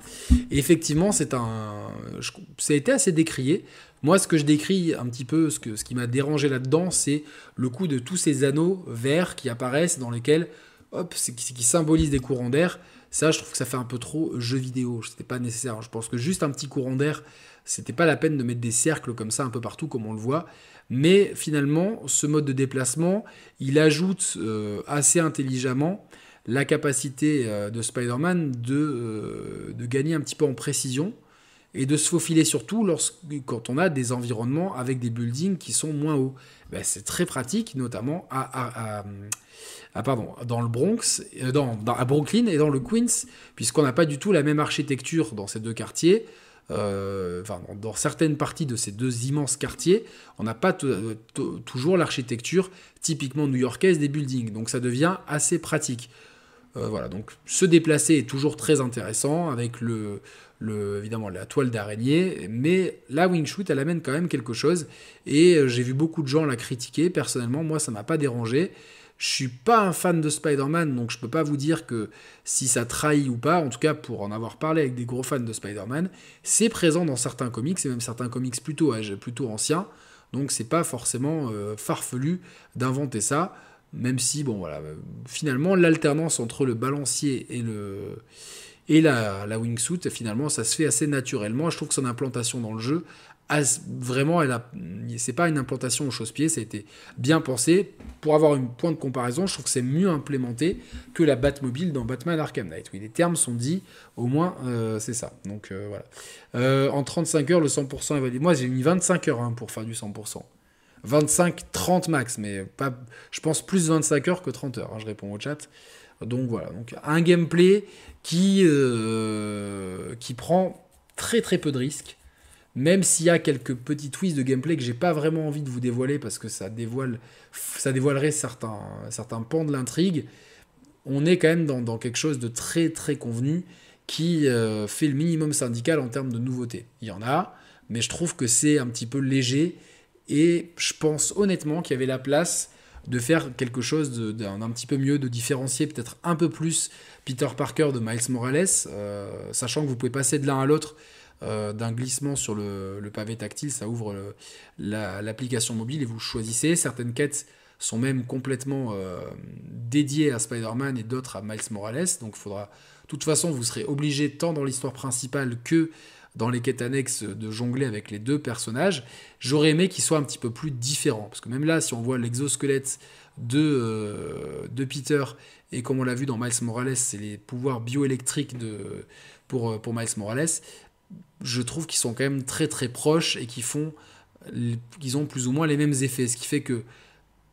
Et effectivement, c'est un, ça a été assez décrié. Moi, ce que je décris un petit peu, ce, que, ce qui m'a dérangé là-dedans, c'est le coup de tous ces anneaux verts qui apparaissent dans lesquels, hop, qui, qui symbolisent des courants d'air. Ça, je trouve que ça fait un peu trop jeu vidéo. C'était pas nécessaire. Je pense que juste un petit courant d'air, c'était pas la peine de mettre des cercles comme ça un peu partout, comme on le voit. Mais finalement, ce mode de déplacement, il ajoute euh, assez intelligemment la capacité euh, de Spider-Man de, euh, de, gagner un petit peu en précision et de se faufiler surtout quand on a des environnements avec des buildings qui sont moins hauts. Ben, c'est très pratique, notamment à, pardon, dans le Bronx, euh, dans, à Brooklyn et dans le Queens, puisqu'on n'a pas du tout la même architecture dans ces deux quartiers. enfin, dans certaines parties de ces deux immenses quartiers, on n'a pas toujours l'architecture typiquement new-yorkaise des buildings. Donc ça devient assez pratique. Euh, voilà, donc se déplacer est toujours très intéressant avec le, évidemment la toile d'araignée, mais la wing shoot elle amène quand même quelque chose et euh, j'ai vu beaucoup de gens la critiquer. Personnellement, moi ça m'a pas dérangé. Je suis pas un fan de Spider-Man, donc je peux pas vous dire que si ça trahit ou pas. En tout cas, pour en avoir parlé avec des gros fans de Spider-Man, c'est présent dans certains comics et même certains comics plutôt, plutôt anciens. Donc c'est pas forcément euh, farfelu d'inventer ça. Même si, bon, voilà, finalement, l'alternance entre le balancier et, le, et la, la wingsuit, finalement, ça se fait assez naturellement. Je trouve que son implantation dans le jeu, vraiment, elle a, c'est pas une implantation au chausse-pied, ça a été bien pensé. Pour avoir un point de comparaison, je trouve que c'est mieux implémenté que la Batmobile dans Batman Arkham Knight. Oui, les termes sont dits, au moins, euh, c'est ça. Donc euh, voilà. Euh, en 35 heures, le 100% évalué. Moi, j'ai mis 25 heures hein, pour faire du 100%. 25-30 max, mais pas, je pense plus 25 heures que 30 heures, hein, je réponds au chat. Donc voilà, donc un gameplay qui, euh, qui prend très très peu de risques, même s'il y a quelques petits twists de gameplay que j'ai pas vraiment envie de vous dévoiler parce que ça, dévoile, ça dévoilerait certains, certains pans de l'intrigue. On est quand même dans, quelque chose de très très convenu qui euh, fait le minimum syndical en termes de nouveautés. Il y en a, mais je trouve que c'est un petit peu léger et je pense honnêtement qu'il y avait la place de faire quelque chose d'un petit peu mieux, de différencier peut-être un peu plus Peter Parker de Miles Morales, euh, sachant que vous pouvez passer de l'un à l'autre euh, d'un glissement sur le, pavé tactile, ça ouvre l'application mobile et vous choisissez. Certaines quêtes sont même complètement euh, dédiées à Spider-Man et d'autres à Miles Morales, donc il faudra... De toute façon, vous serez obligé, tant dans l'histoire principale que dans les quêtes annexes de jongler avec les deux personnages. J'aurais aimé qu'il soit un petit peu plus différent. Parce que même là, si on voit l'exosquelette de, euh, de Peter, et comme on l'a vu dans Miles Morales, c'est les pouvoirs bioélectriques de, pour, euh, pour Miles Morales, je trouve qu'ils sont quand même très très proches et qu'ils font qu'ils ont plus ou moins les mêmes effets. Ce qui fait que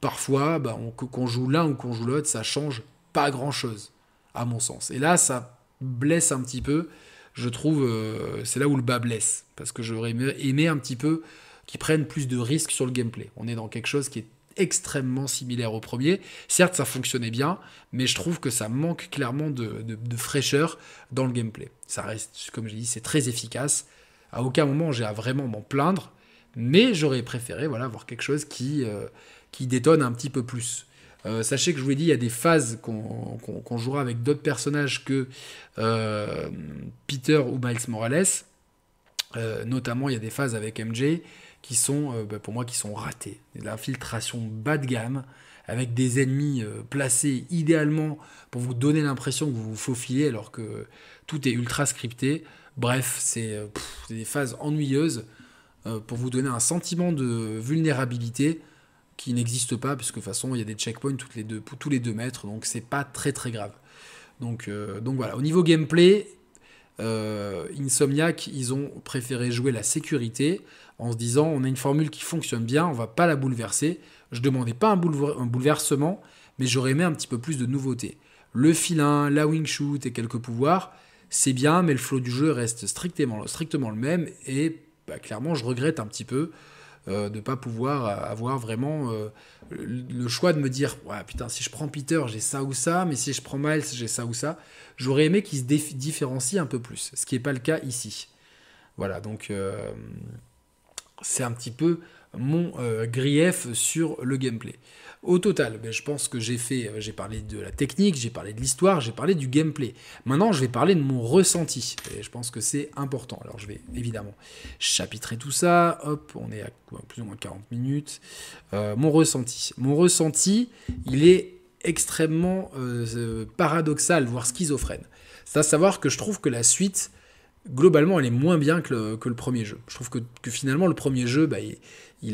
parfois, bah, qu'on joue l'un ou qu'on joue l'autre, ça change pas grand chose, à mon sens. Et là, ça blesse un petit peu je trouve, euh, c'est là où le bas blesse. Parce que j'aurais aimé, un petit peu qu'ils prennent plus de risques sur le gameplay. On est dans quelque chose qui est extrêmement similaire au premier. Certes, ça fonctionnait bien, mais je trouve que ça manque clairement de, fraîcheur dans le gameplay. Ça reste, comme j'ai dit, c'est très efficace. À aucun moment j'ai à vraiment m'en plaindre, mais j'aurais préféré voilà, avoir quelque chose qui, euh, qui détonne un petit peu plus. Euh, sachez que je vous ai dit, il y a des phases qu'on jouera avec d'autres personnages que euh, Peter ou Miles Morales. Euh, notamment, il y a des phases avec MJ qui sont, bah, pour moi, qui sont ratées. L'infiltration bas de gamme, avec des ennemis placés idéalement pour vous donner l'impression que vous vous faufilez alors que tout est ultra scripté. Bref, c'est des phases ennuyeuses pour vous donner un sentiment de vulnérabilité qui n'existe pas, puisque de toute façon, il y a des checkpoints toutes les deux, tous les deux mètres, donc c'est pas très très grave. Donc, euh, donc voilà, au niveau gameplay, euh, Insomniac, ils ont préféré jouer la sécurité en se disant on a une formule qui fonctionne bien, on va pas la bouleverser. Je demandais pas un, bouleversement, mais j'aurais aimé un petit peu plus de nouveautés. Le filin, la wing shoot et quelques pouvoirs, c'est bien, mais le flow du jeu reste strictement, strictement le même et bah, clairement, je regrette un petit peu de ne pas pouvoir avoir vraiment le choix de me dire ouais, putain, si je prends Peter, j'ai ça ou ça, mais si je prends Miles, j'ai ça ou ça. J'aurais aimé qu'il se différencie un peu plus, ce qui n'est pas le cas ici. Voilà, donc c'est un petit peu mon grief sur le gameplay. Au total, ben, je pense que j'ai fait, euh, j'ai parlé de la technique, j'ai parlé de l'histoire, j'ai parlé du gameplay. Maintenant, je vais parler de mon ressenti. Et je pense que c'est important. Alors, je vais évidemment chapitrer tout ça. Hop, on est à plus ou moins 40 minutes. Euh, mon ressenti. Mon ressenti, il est extrêmement euh, paradoxal, voire schizophrène. C'est à savoir que je trouve que la suite globalement, elle est moins bien que le, premier jeu. Je trouve que, finalement, le premier jeu, bah,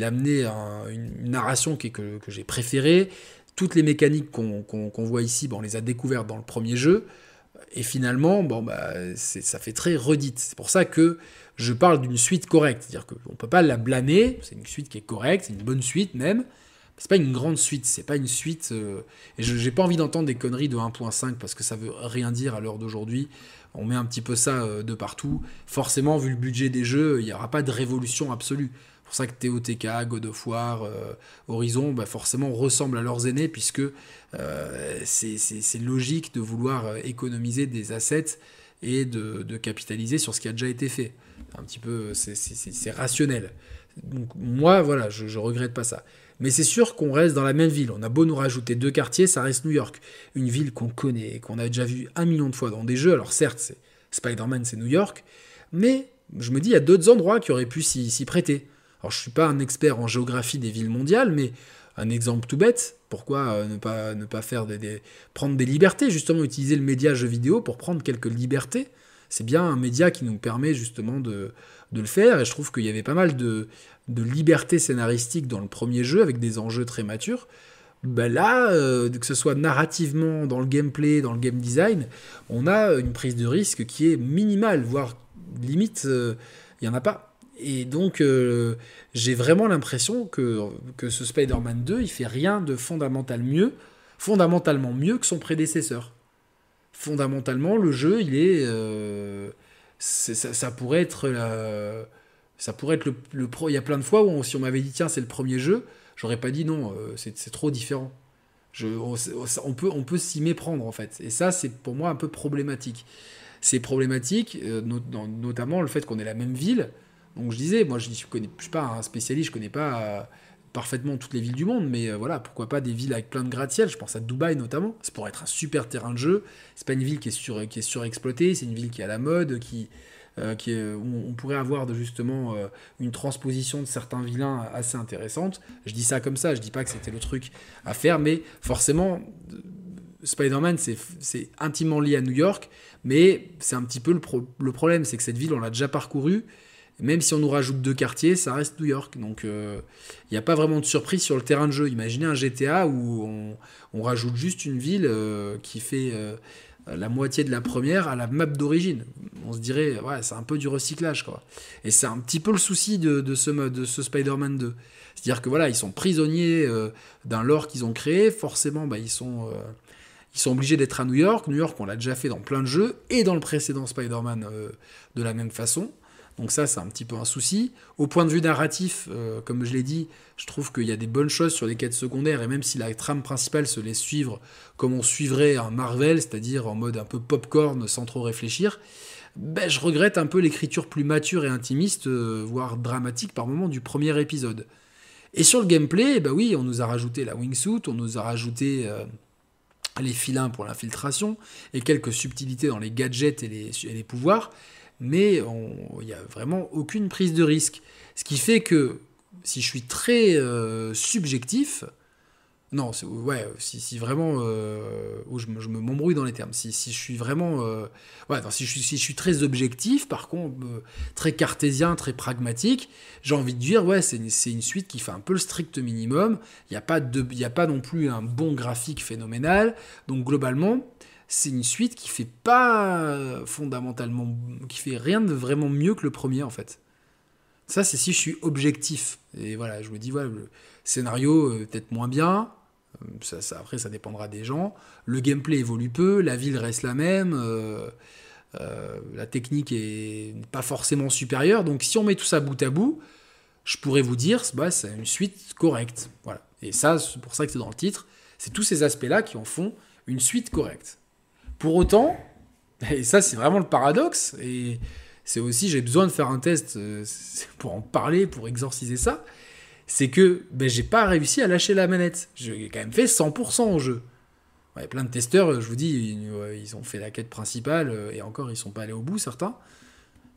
a amené une, narration qui que, j'ai préférée. Toutes les mécaniques qu'on voit ici, bah, on les a découvertes dans le premier jeu. Et finalement, bon, bah, ça fait très redite. C'est pour ça que je parle d'une suite correcte. C'est-à-dire qu'on ne peut pas la blâmer. C'est une suite qui est correcte, c'est une bonne suite même. C'est pas une grande suite, c'est pas une suite. Euh, et je n'ai pas envie d'entendre des conneries de 1.5 parce que ça veut rien dire à l'heure d'aujourd'hui on met un petit peu ça euh, de partout. Forcément, vu le budget des jeux, il n'y aura pas de révolution absolue. Pour ça que TOTK, God of War, euh, Horizon, bah forcément ressemblent à leurs aînés, puisque euh, c'est logique de vouloir économiser des assets et de, capitaliser sur ce qui a déjà été fait. Un petit peu, c'est rationnel. Donc moi, voilà, je, je regrette pas ça. Mais c'est sûr qu'on reste dans la même ville. On a beau nous rajouter deux quartiers, ça reste New York. Une ville qu'on connaît, qu'on a déjà vu un million de fois dans des jeux. Alors certes, Spider-Man, c'est New York. Mais je me dis, il y a d'autres endroits qui auraient pu s'y prêter. Alors je suis pas un expert en géographie des villes mondiales, mais un exemple tout bête, pourquoi euh, ne pas, ne faire des, prendre des libertés, justement utiliser le média jeu vidéo pour prendre quelques libertés? C'est bien un média qui nous permet justement de, de le faire, et je trouve qu'il y avait pas mal de, de liberté scénaristique dans le premier jeu, avec des enjeux très matures, ben là, euh, que ce soit narrativement, dans le gameplay, dans le game design, on a une prise de risque qui est minimale, voire limite, euh, il n'y en a pas. Et donc, euh, j'ai vraiment l'impression que, que ce Spider-Man 2, il fait rien de fondamental mieux, fondamentalement mieux que son prédécesseur. Fondamentalement, le jeu, il est... ça, ça, pourrait être la ça pourrait être le, pro. Il y a plein de fois où si on m'avait dit tiens c'est le premier jeu, j'aurais pas dit non, euh, c'est trop différent. On, peut, on peut s'y méprendre en fait. Et ça c'est pour moi un peu problématique. C'est problématique, euh, notamment le fait qu'on ait la même ville. Donc je disais, moi je ne suis pas un spécialiste, je connais pas euh, parfaitement toutes les villes du monde, mais voilà, pourquoi pas des villes avec plein de gratte-ciel, je pense à Dubaï notamment, c'est pour être un super terrain de jeu, c'est pas une ville qui est, sur, qui est surexploitée, c'est une ville qui est à la mode, qui, euh, qui où on pourrait avoir justement euh, une transposition de certains vilains assez intéressante. Je dis ça comme ça, je dis pas que c'était le truc à faire, mais forcément, Spider-Man, c'est intimement lié à New York, mais c'est un petit peu le, le problème, c'est que cette ville, on l'a déjà parcourue, même si on nous rajoute deux quartiers, ça reste New York. Donc il euh, n'y a pas vraiment de surprise sur le terrain de jeu. Imaginez un GTA où on, on rajoute juste une ville qui fait euh, la moitié de la première à la map d'origine. On se dirait, ouais, c'est un peu du recyclage, quoi. Et c'est un petit peu le souci de, ce, de ce Spider-Man 2. C'est-à-dire que voilà, ils sont prisonniers euh, d'un lore qu'ils ont créé, forcément, bah, ils, sont, euh, ils sont obligés d'être à New York. New York, on l'a déjà fait dans plein de jeux, et dans le précédent Spider-Man de la même façon. Donc ça, c'est un petit peu un souci. Au point de vue narratif, euh, comme je l'ai dit, je trouve qu'il y a des bonnes choses sur les quêtes secondaires, et même si la trame principale se laisse suivre comme on suivrait un Marvel, c'est-à-dire en mode un peu popcorn sans trop réfléchir, ben, je regrette un peu l'écriture plus mature et intimiste, euh, voire dramatique par moment du premier épisode. Et sur le gameplay, ben oui, on nous a rajouté la wingsuit, on nous a rajouté... Euh, les filins pour l'infiltration et quelques subtilités dans les gadgets et les pouvoirs, mais il n'y a vraiment aucune prise de risque. Ce qui fait que si je suis très euh, subjectif, non, ouais, si, si vraiment, euh, je, me m'embrouille dans les termes, si, si je suis vraiment, euh, ouais, si, je suis, si je suis très objectif, par contre, très cartésien, très pragmatique, j'ai envie de dire, ouais, c'est une, une, suite qui fait un peu le strict minimum, il n'y a, pas a pas non plus un bon graphique phénoménal, donc globalement, c'est une suite qui fait pas fondamentalement, qui fait rien de vraiment mieux que le premier en fait. Ça, c'est si je suis objectif. Et voilà, je me dis, voilà, le scénario euh, peut-être moins bien. Euh, ça, ça, après, ça dépendra des gens. Le gameplay évolue peu, la ville reste la même. Euh, la technique est pas forcément supérieure. Donc, si on met tout ça bout à bout, je pourrais vous dire, bah, c'est une suite correcte. Voilà. Et ça, c'est pour ça que c'est dans le titre. C'est tous ces aspects-là qui en font une suite correcte. Pour autant, et ça c'est vraiment le paradoxe, et c'est aussi, j'ai besoin de faire un test euh, pour en parler, pour exorciser ça, c'est que ben, j'ai pas réussi à lâcher la manette. J'ai quand même fait 100% au jeu. Ouais, plein de testeurs, je vous dis, ils, ont fait la quête principale, euh, et encore, ils sont pas allés au bout, certains.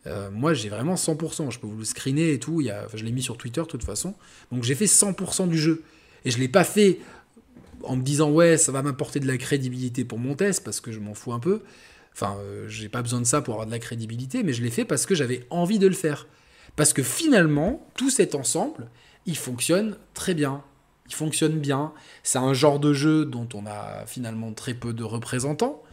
Euh, moi, j'ai vraiment 100%. Je peux vous le screener et tout. Je l'ai mis sur Twitter de toute façon. Donc j'ai fait 100% du jeu. Et je l'ai pas fait en me disant ouais ça va m'apporter de la crédibilité pour mon test parce que je m'en fous un peu. Enfin, euh, j'ai pas besoin de ça pour avoir de la crédibilité, mais je l'ai fait parce que j'avais envie de le faire. Parce que finalement, tout cet ensemble, il fonctionne très bien. Il fonctionne bien. C'est un genre de jeu dont on a finalement très peu de représentants.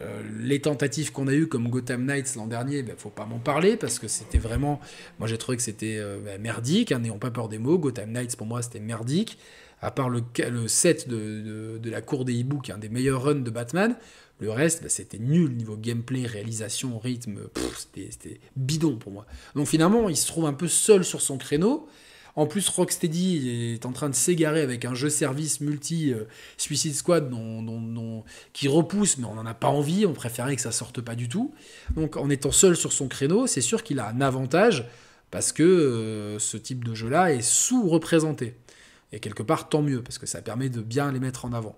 Euh, les tentatives qu'on a eues comme Gotham Knights l'an dernier, ben, faut pas m'en parler parce que c'était vraiment. Moi j'ai trouvé que c'était euh, merdique, hein, n'ayons pas peur des mots. Gotham Knights pour moi c'était merdique à part le, set de, la cour des hiboux, qui est un des meilleurs runs de Batman, le reste, bah, c'était nul niveau gameplay, réalisation, rythme, c'était bidon pour moi. Donc finalement, il se trouve un peu seul sur son créneau. En plus, Rocksteady est en train de s'égarer avec un jeu service multi euh, Suicide Squad qui repousse, mais on n'en a pas envie, on préférait que ça sorte pas du tout. Donc en étant seul sur son créneau, c'est sûr qu'il a un avantage parce que euh, ce type de jeu-là est sous-représenté. Et quelque part, tant mieux, parce que ça permet de bien les mettre en avant.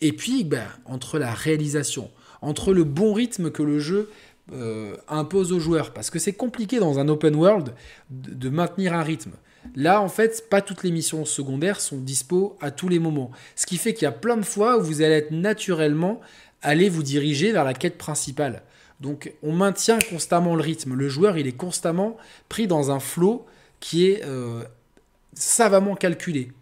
Et puis, ben, entre la réalisation, entre le bon rythme que le jeu euh, impose aux joueurs, parce que c'est compliqué dans un open world de, maintenir un rythme. Là, en fait, pas toutes les missions secondaires sont dispo à tous les moments. Ce qui fait qu'il y a plein de fois où vous allez être naturellement aller vous diriger vers la quête principale. Donc, on maintient constamment le rythme. Le joueur, il est constamment pris dans un flot qui est euh, savamment calculé.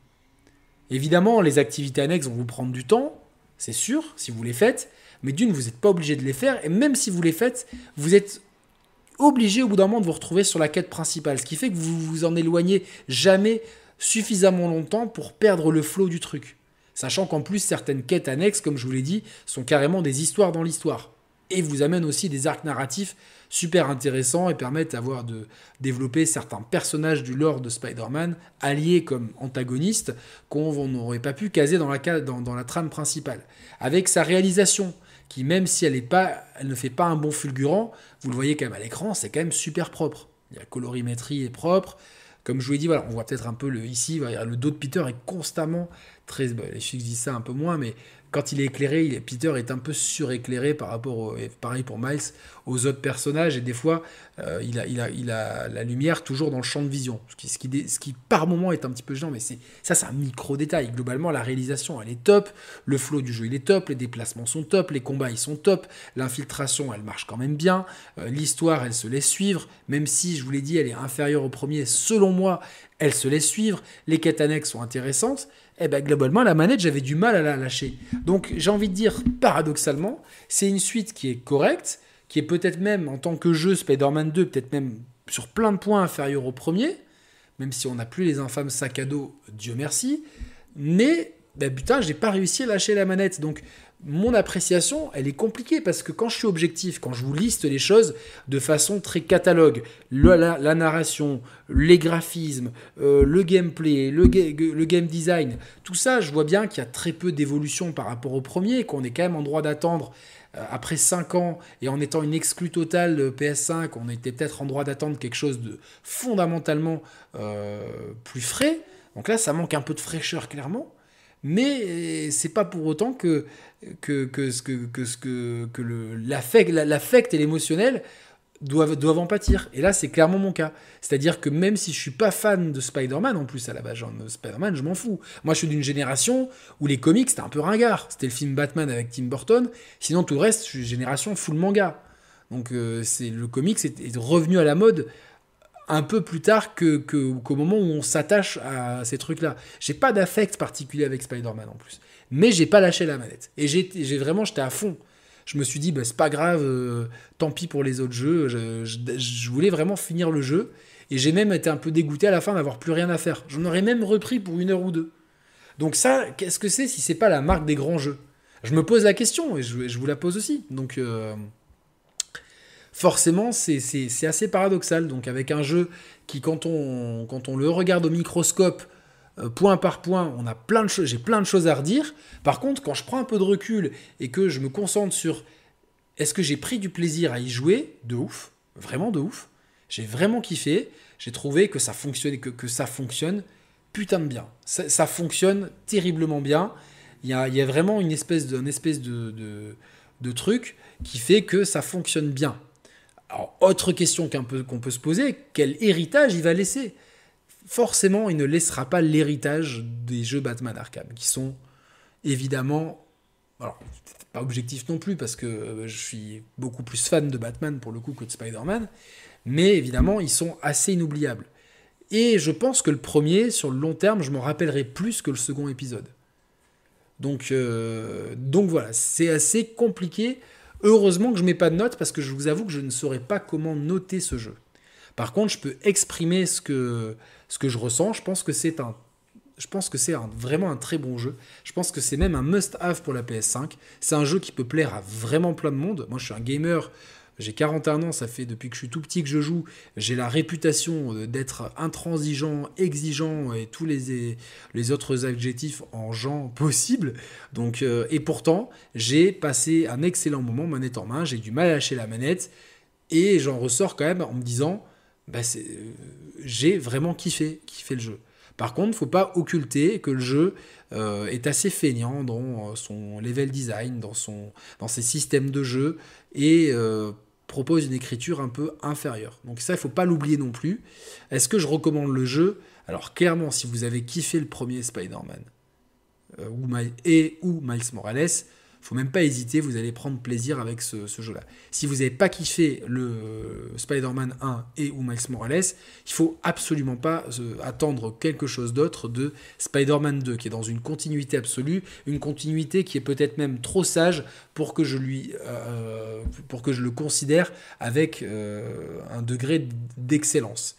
Évidemment, les activités annexes vont vous prendre du temps, c'est sûr, si vous les faites, mais d'une, vous n'êtes pas obligé de les faire, et même si vous les faites, vous êtes obligé au bout d'un moment de vous retrouver sur la quête principale, ce qui fait que vous vous en éloignez jamais suffisamment longtemps pour perdre le flot du truc. Sachant qu'en plus, certaines quêtes annexes, comme je vous l'ai dit, sont carrément des histoires dans l'histoire. Et vous amènent aussi des arcs narratifs super intéressants et permettent d'avoir de développer certains personnages du lore de Spider-Man alliés comme antagonistes qu'on n'aurait pas pu caser dans la, trame principale. Avec sa réalisation, qui même si elle, est pas, elle ne fait pas un bon fulgurant, vous le voyez quand même à l'écran, c'est quand même super propre. La colorimétrie est propre. Comme je vous l'ai dit, voilà, on voit peut-être un peu le ici, le dos de Peter est constamment très. les chics disent ça un peu moins, mais quand il est éclairé, Peter est un peu suréclairé par rapport, au, pareil pour Miles, aux autres personnages, et des fois, euh, il, a, la lumière toujours dans le champ de vision, ce qui, par moment est un petit peu gênant, mais ça c'est un micro-détail. Globalement, la réalisation, elle est top, le flow du jeu, il est top, les déplacements sont top, les combats, ils sont top, l'infiltration, elle marche quand même bien, euh, l'histoire, elle se laisse suivre, même si, je vous l'ai dit, elle est inférieure au premier, selon moi, elle se laisse suivre, les quêtes annexes sont intéressantes, eh ben globalement, la manette, j'avais du mal à la lâcher. Donc j'ai envie de dire, paradoxalement, c'est une suite qui est correcte, qui est peut-être même, en tant que jeu Spider-Man 2, peut-être même sur plein de points inférieur au premier, même si on n'a plus les infâmes sacs à dos, Dieu merci. Mais, ben putain, j'ai pas réussi à lâcher la manette. Donc mon appréciation, elle est compliquée parce que quand je suis objectif, quand je vous liste les choses de façon très catalogue, la, narration, les graphismes, euh, le gameplay, le, game design, tout ça, je vois bien qu'il y a très peu d'évolution par rapport au premier, qu'on est quand même en droit d'attendre euh, après 5 ans et en étant une exclue totale de PS5, on était peut-être en droit d'attendre quelque chose de fondamentalement euh, plus frais. Donc là, ça manque un peu de fraîcheur clairement mais c'est pas pour autant que, que, que, que, que, l'affect et l'émotionnel doivent, doivent en pâtir. Et là, c'est clairement mon cas. C'est-à-dire que même si je suis pas fan de Spider-Man, en plus à la base, genre, Spider-Man, je m'en fous. Moi, je suis d'une génération où les comics, c'était un peu ringard. C'était le film Batman avec Tim Burton. Sinon, tout le reste, je suis génération full manga. Donc, euh, c'est le comics est revenu à la mode un peu plus tard que, qu'au moment où on s'attache à ces trucs-là. J'ai pas d'affect particulier avec Spider-Man en plus. Mais j'ai pas lâché la manette. Et j'ai vraiment, j'étais à fond. Je me suis dit, bah, c'est pas grave, euh, tant pis pour les autres jeux. Je, voulais vraiment finir le jeu. Et j'ai même été un peu dégoûté à la fin d'avoir plus rien à faire. J'en aurais même repris pour une heure ou deux. Donc ça, qu'est-ce que c'est si c'est pas la marque des grands jeux? Je me pose la question et je, vous la pose aussi. Donc... Euh, forcément, c'est assez paradoxal. Donc, avec un jeu qui, quand on, quand on le regarde au microscope, euh, point par point, on a plein de choses, j'ai plein de choses à redire. Par contre, quand je prends un peu de recul et que je me concentre sur est-ce que j'ai pris du plaisir à y jouer, de ouf, vraiment de ouf. J'ai vraiment kiffé. J'ai trouvé que ça fonctionnait, que, que ça fonctionne putain de bien. Ça, fonctionne terriblement bien. Il y a, y a vraiment une espèce de, espèce de, de, truc qui fait que ça fonctionne bien. Alors, autre question qu'on peut, se poser, quel héritage il va laisser? Forcément, il ne laissera pas l'héritage des jeux Batman Arkham, qui sont évidemment... Alors, pas objectif non plus, parce que euh, je suis beaucoup plus fan de Batman pour le coup que de Spider-Man, mais évidemment, ils sont assez inoubliables. Et je pense que le premier, sur le long terme, je m'en rappellerai plus que le second épisode. Donc, euh, donc voilà, c'est assez compliqué. Heureusement que je mets pas de notes parce que je vous avoue que je ne saurais pas comment noter ce jeu. Par contre, je peux exprimer ce que, ce que je ressens. Je pense que c'est un, je pense que c'est vraiment un très bon jeu. Je pense que c'est même un must-have pour la PS5. C'est un jeu qui peut plaire à vraiment plein de monde. Moi, je suis un gamer j'ai 41 ans, ça fait depuis que je suis tout petit que je joue. J'ai la réputation euh, d'être intransigeant, exigeant et tous les, les autres adjectifs en genre possible. Donc, euh, et pourtant, j'ai passé un excellent moment manette en main. J'ai du mal à lâcher la manette et j'en ressors quand même en me disant bah euh, j'ai vraiment kiffé, kiffé le jeu. Par contre, faut pas occulter que le jeu est assez feignant dans son level design, dans, son, dans ses systèmes de jeu, et propose une écriture un peu inférieure. Donc ça, il faut pas l'oublier non plus. Est-ce que je recommande le jeu? Alors clairement, si vous avez kiffé le premier Spider-Man euh, et ou Miles Morales, faut même pas hésiter, vous allez prendre plaisir avec ce, jeu-là. Si vous n'avez pas kiffé le Spider-Man 1 et ou Miles Morales, il faut absolument pas euh, attendre quelque chose d'autre de Spider-Man 2, qui est dans une continuité absolue, une continuité qui est peut-être même trop sage pour que je lui, euh, pour que je le considère avec euh, un degré d'excellence.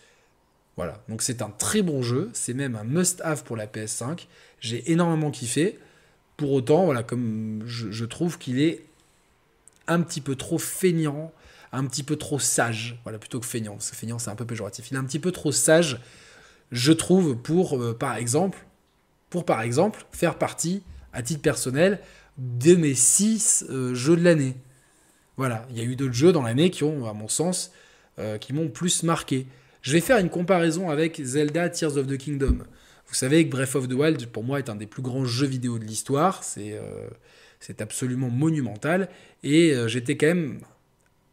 Voilà, donc c'est un très bon jeu, c'est même un must-have pour la PS5. J'ai énormément kiffé. Pour autant, voilà, comme je, trouve qu'il est un petit peu trop feignant, un petit peu trop sage, voilà, plutôt que feignant, parce que feignant c'est un peu péjoratif, il est un petit peu trop sage, je trouve, pour, euh, par exemple, pour par exemple, faire partie, à titre personnel, de mes six euh, jeux de l'année. Voilà, il y a eu d'autres jeux dans l'année qui ont, à mon sens, euh, qui m'ont plus marqué. Je vais faire une comparaison avec Zelda Tears of the Kingdom. Vous savez que Breath of the Wild, pour moi, est un des plus grands jeux vidéo de l'histoire. C'est euh, absolument monumental. Et euh, j'étais quand même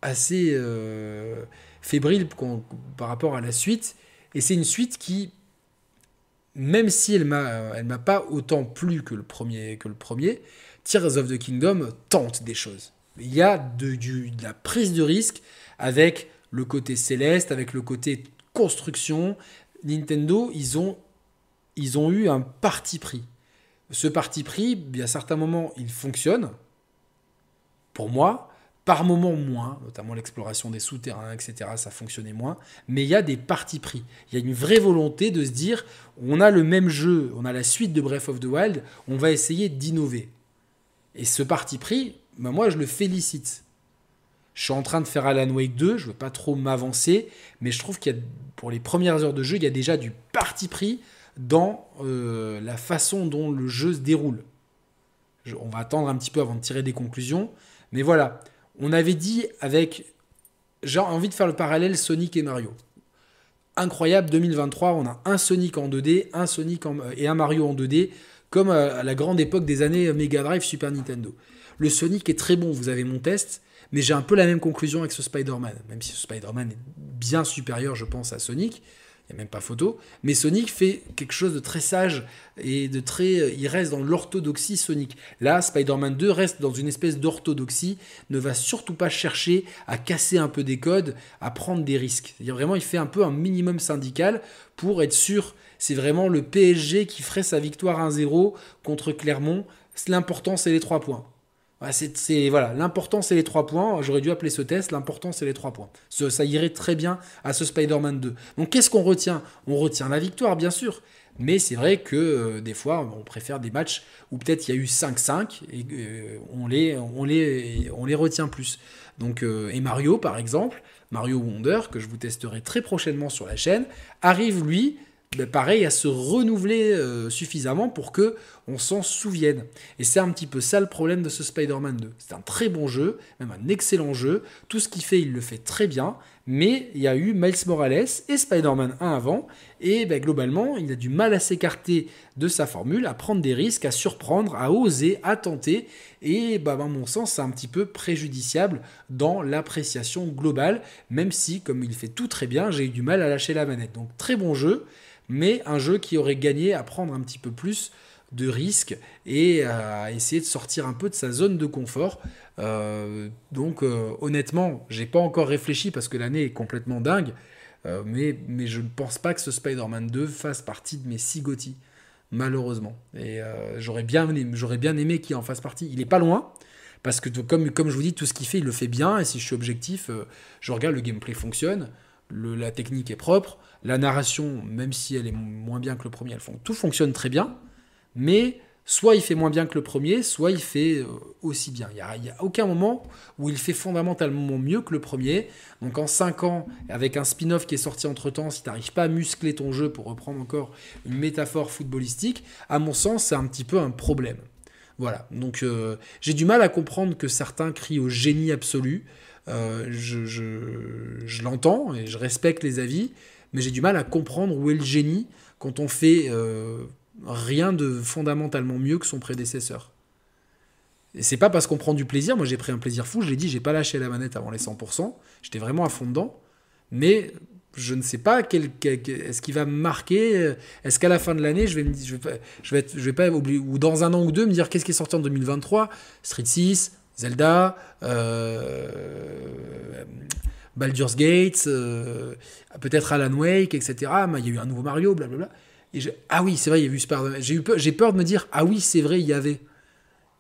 assez euh, fébrile par rapport à la suite. Et c'est une suite qui, même si elle m'a, m'a pas autant plu que le premier, que le premier, Tears of the Kingdom tente des choses. Il y a de, de la prise de risque avec le côté céleste, avec le côté construction. Nintendo, ils ont ils ont eu un parti pris. Ce parti pris, a certains moments, il fonctionne, pour moi, par moments moins, notamment l'exploration des souterrains, etc., ça fonctionnait moins, mais il y a des partis pris. Il y a une vraie volonté de se dire, on a le même jeu, on a la suite de Breath of the Wild, on va essayer d'innover. Et ce parti pris, ben moi je le félicite. Je suis en train de faire Alan Wake 2, je ne veux pas trop m'avancer, mais je trouve qu'il y a, pour les premières heures de jeu, il y a déjà du parti pris dans euh, la façon dont le jeu se déroule. on va attendre un petit peu avant de tirer des conclusions. Mais voilà, on avait dit avec... J'ai envie de faire le parallèle Sonic et Mario. Incroyable, 2023, on a un Sonic en 2D, un Sonic et un Mario en 2D, comme à la grande époque des années Mega Drive, Super Nintendo. Le Sonic est très bon, vous avez mon test, mais j'ai un peu la même conclusion avec ce Spider-Man, même si ce Spider-Man est bien supérieur, je pense, à Sonic il n'y a même pas photo. Mais Sonic fait quelque chose de très sage et de très. Il reste dans l'orthodoxie Sonic. Là, Spider-Man 2 reste dans une espèce d'orthodoxie, ne va surtout pas chercher à casser un peu des codes, à prendre des risques. C'est-à-dire vraiment, il fait un peu un minimum syndical pour être sûr. C'est vraiment le PSG qui ferait sa victoire 1-0 contre Clermont. L'important, c'est les trois points voilà, l'important c'est les trois points. J'aurais dû appeler ce test. L'important c'est les trois points. Ça, irait très bien à ce Spider-Man 2. Donc qu'est-ce qu'on retient? On retient la victoire, bien sûr, Mais c'est vrai que euh, des fois, on préfère des matchs où peut-être il y a eu 5-5 et euh, on, les, on, les, on les retient plus. Donc, euh, et Mario, par exemple, Mario Wonder, que je vous testerai très prochainement sur la chaîne, arrive lui ben, pareil, à se renouveler suffisamment pour que on s'en souvienne. Et c'est un petit peu ça le problème de ce Spider-Man 2. C'est un très bon jeu, même un excellent jeu. Tout ce qu'il fait, il le fait très bien. Mais il y a eu Miles Morales et Spider-Man 1 avant. Et ben, globalement, il a du mal à s'écarter de sa formule, à prendre des risques, à surprendre, à oser, à tenter. Et ben, à mon sens, c'est un petit peu préjudiciable dans l'appréciation globale. Même si, comme il fait tout très bien, j'ai eu du mal à lâcher la manette. Donc très bon jeu mais un jeu qui aurait gagné à prendre un petit peu plus de risques et à essayer de sortir un peu de sa zone de confort. Euh, donc euh, honnêtement, j'ai pas encore réfléchi parce que l'année est complètement dingue, euh, mais, mais je ne pense pas que ce Spider-Man 2 fasse partie de mes 6 GOTY, malheureusement. Et j'aurais bien, j'aurais bien aimé qu'il en fasse partie. Il est pas loin, parce que comme, comme je vous dis, tout ce qu'il fait, il le fait bien, et si je suis objectif, je regarde, le gameplay fonctionne, la technique est propre, la narration, même si elle est moins bien que le premier, tout fonctionne très bien, mais soit il fait moins bien que le premier, soit il fait euh, aussi bien. Il n'y a, aucun moment où il fait fondamentalement mieux que le premier. Donc en 5 ans, avec un spin-off qui est sorti entre-temps, si tu n'arrives pas à muscler ton jeu, pour reprendre encore une métaphore footballistique, à mon sens, c'est un petit peu un problème. Voilà, donc euh, j'ai du mal à comprendre que certains crient au génie absolu. Euh, je, l'entends et je respecte les avis, mais j'ai du mal à comprendre où est le génie quand on fait rien de fondamentalement mieux que son prédécesseur. Et c'est pas parce qu'on prend du plaisir, moi j'ai pris un plaisir fou, je l'ai dit, j'ai pas lâché la manette avant les 100%, j'étais vraiment à fond dedans, mais je ne sais pas quel, est-ce qu'il va me marquer, est-ce qu'à la fin de l'année je vais me je vais pas, je vais, pas oublier, ou dans un an ou deux me dire qu'est-ce qui est sorti en 2023, Street 6, Zelda, euh, Baldur's Gate, euh, peut-être Alan Wake, etc. il y a eu un nouveau Mario, blablabla. Ah oui, c'est vrai, il y a eu Spider-Man. J'ai, eu peur, j'ai peur de me dire, ah oui, c'est vrai, il y avait.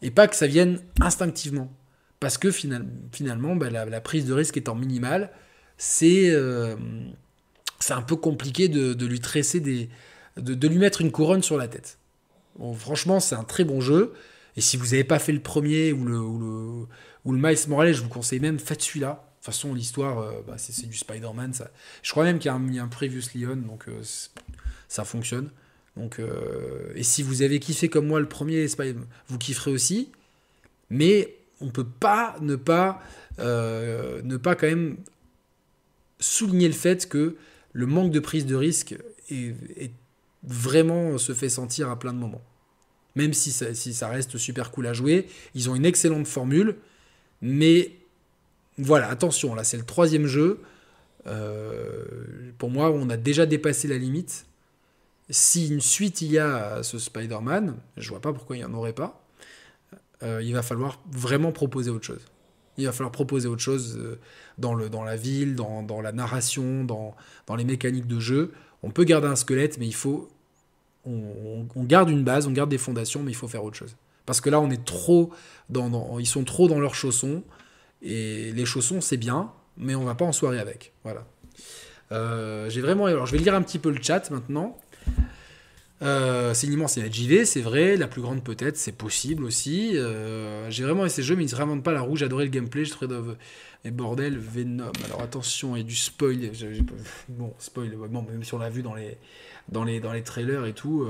Et pas que ça vienne instinctivement. Parce que finalement, bah, la, prise de risque étant minimale, c'est, euh, un peu compliqué de, lui tresser des. De, lui mettre une couronne sur la tête. franchement, c'est un très bon jeu. Et si vous n'avez pas fait le premier ou le, ou le, ou le Miles Morales, je vous conseille même, faites celui-là de toute façon, l'histoire, euh, bah, c'est du Spider-Man. Je crois même qu'il y a un, un Previously On, donc euh, ça fonctionne. Donc, euh, et si vous avez kiffé comme moi le premier vous kifferez aussi. Mais on peut pas ne pas, ne pas quand même souligner le fait que le manque de prise de risque est, vraiment se fait sentir à plein de moments. Même si ça, si ça reste super cool à jouer, ils ont une excellente formule, mais voilà, attention, là c'est le troisième jeu. Euh, pour moi, on a déjà dépassé la limite. Si une suite il y a à ce Spider-Man, je vois pas pourquoi il n'y en aurait pas. Euh, il va falloir vraiment proposer autre chose. Il va falloir proposer autre chose euh, dans, le, dans la ville, dans, la narration, dans, dans, les mécaniques de jeu. On peut garder un squelette, mais il faut. On, garde une base, on garde des fondations, mais il faut faire autre chose. Parce que là, on est trop dans ils sont trop dans leurs chaussons. Et les chaussons, c'est bien, mais on va pas en soirée avec. Voilà. Euh, j'ai vraiment. Alors, je vais lire un petit peu le chat maintenant. Euh, c'est une immense JV, c'est vrai. La plus grande, peut-être, c'est possible aussi. Euh, j'ai vraiment essayé ce jeu, mais il ne se réinvente pas la roue. J'adorais le gameplay. Je trouvais. Mais bordel, Venom. Alors attention, a du spoil. Bon, spoil, bon, même si on l'a vu dans les trailers et tout.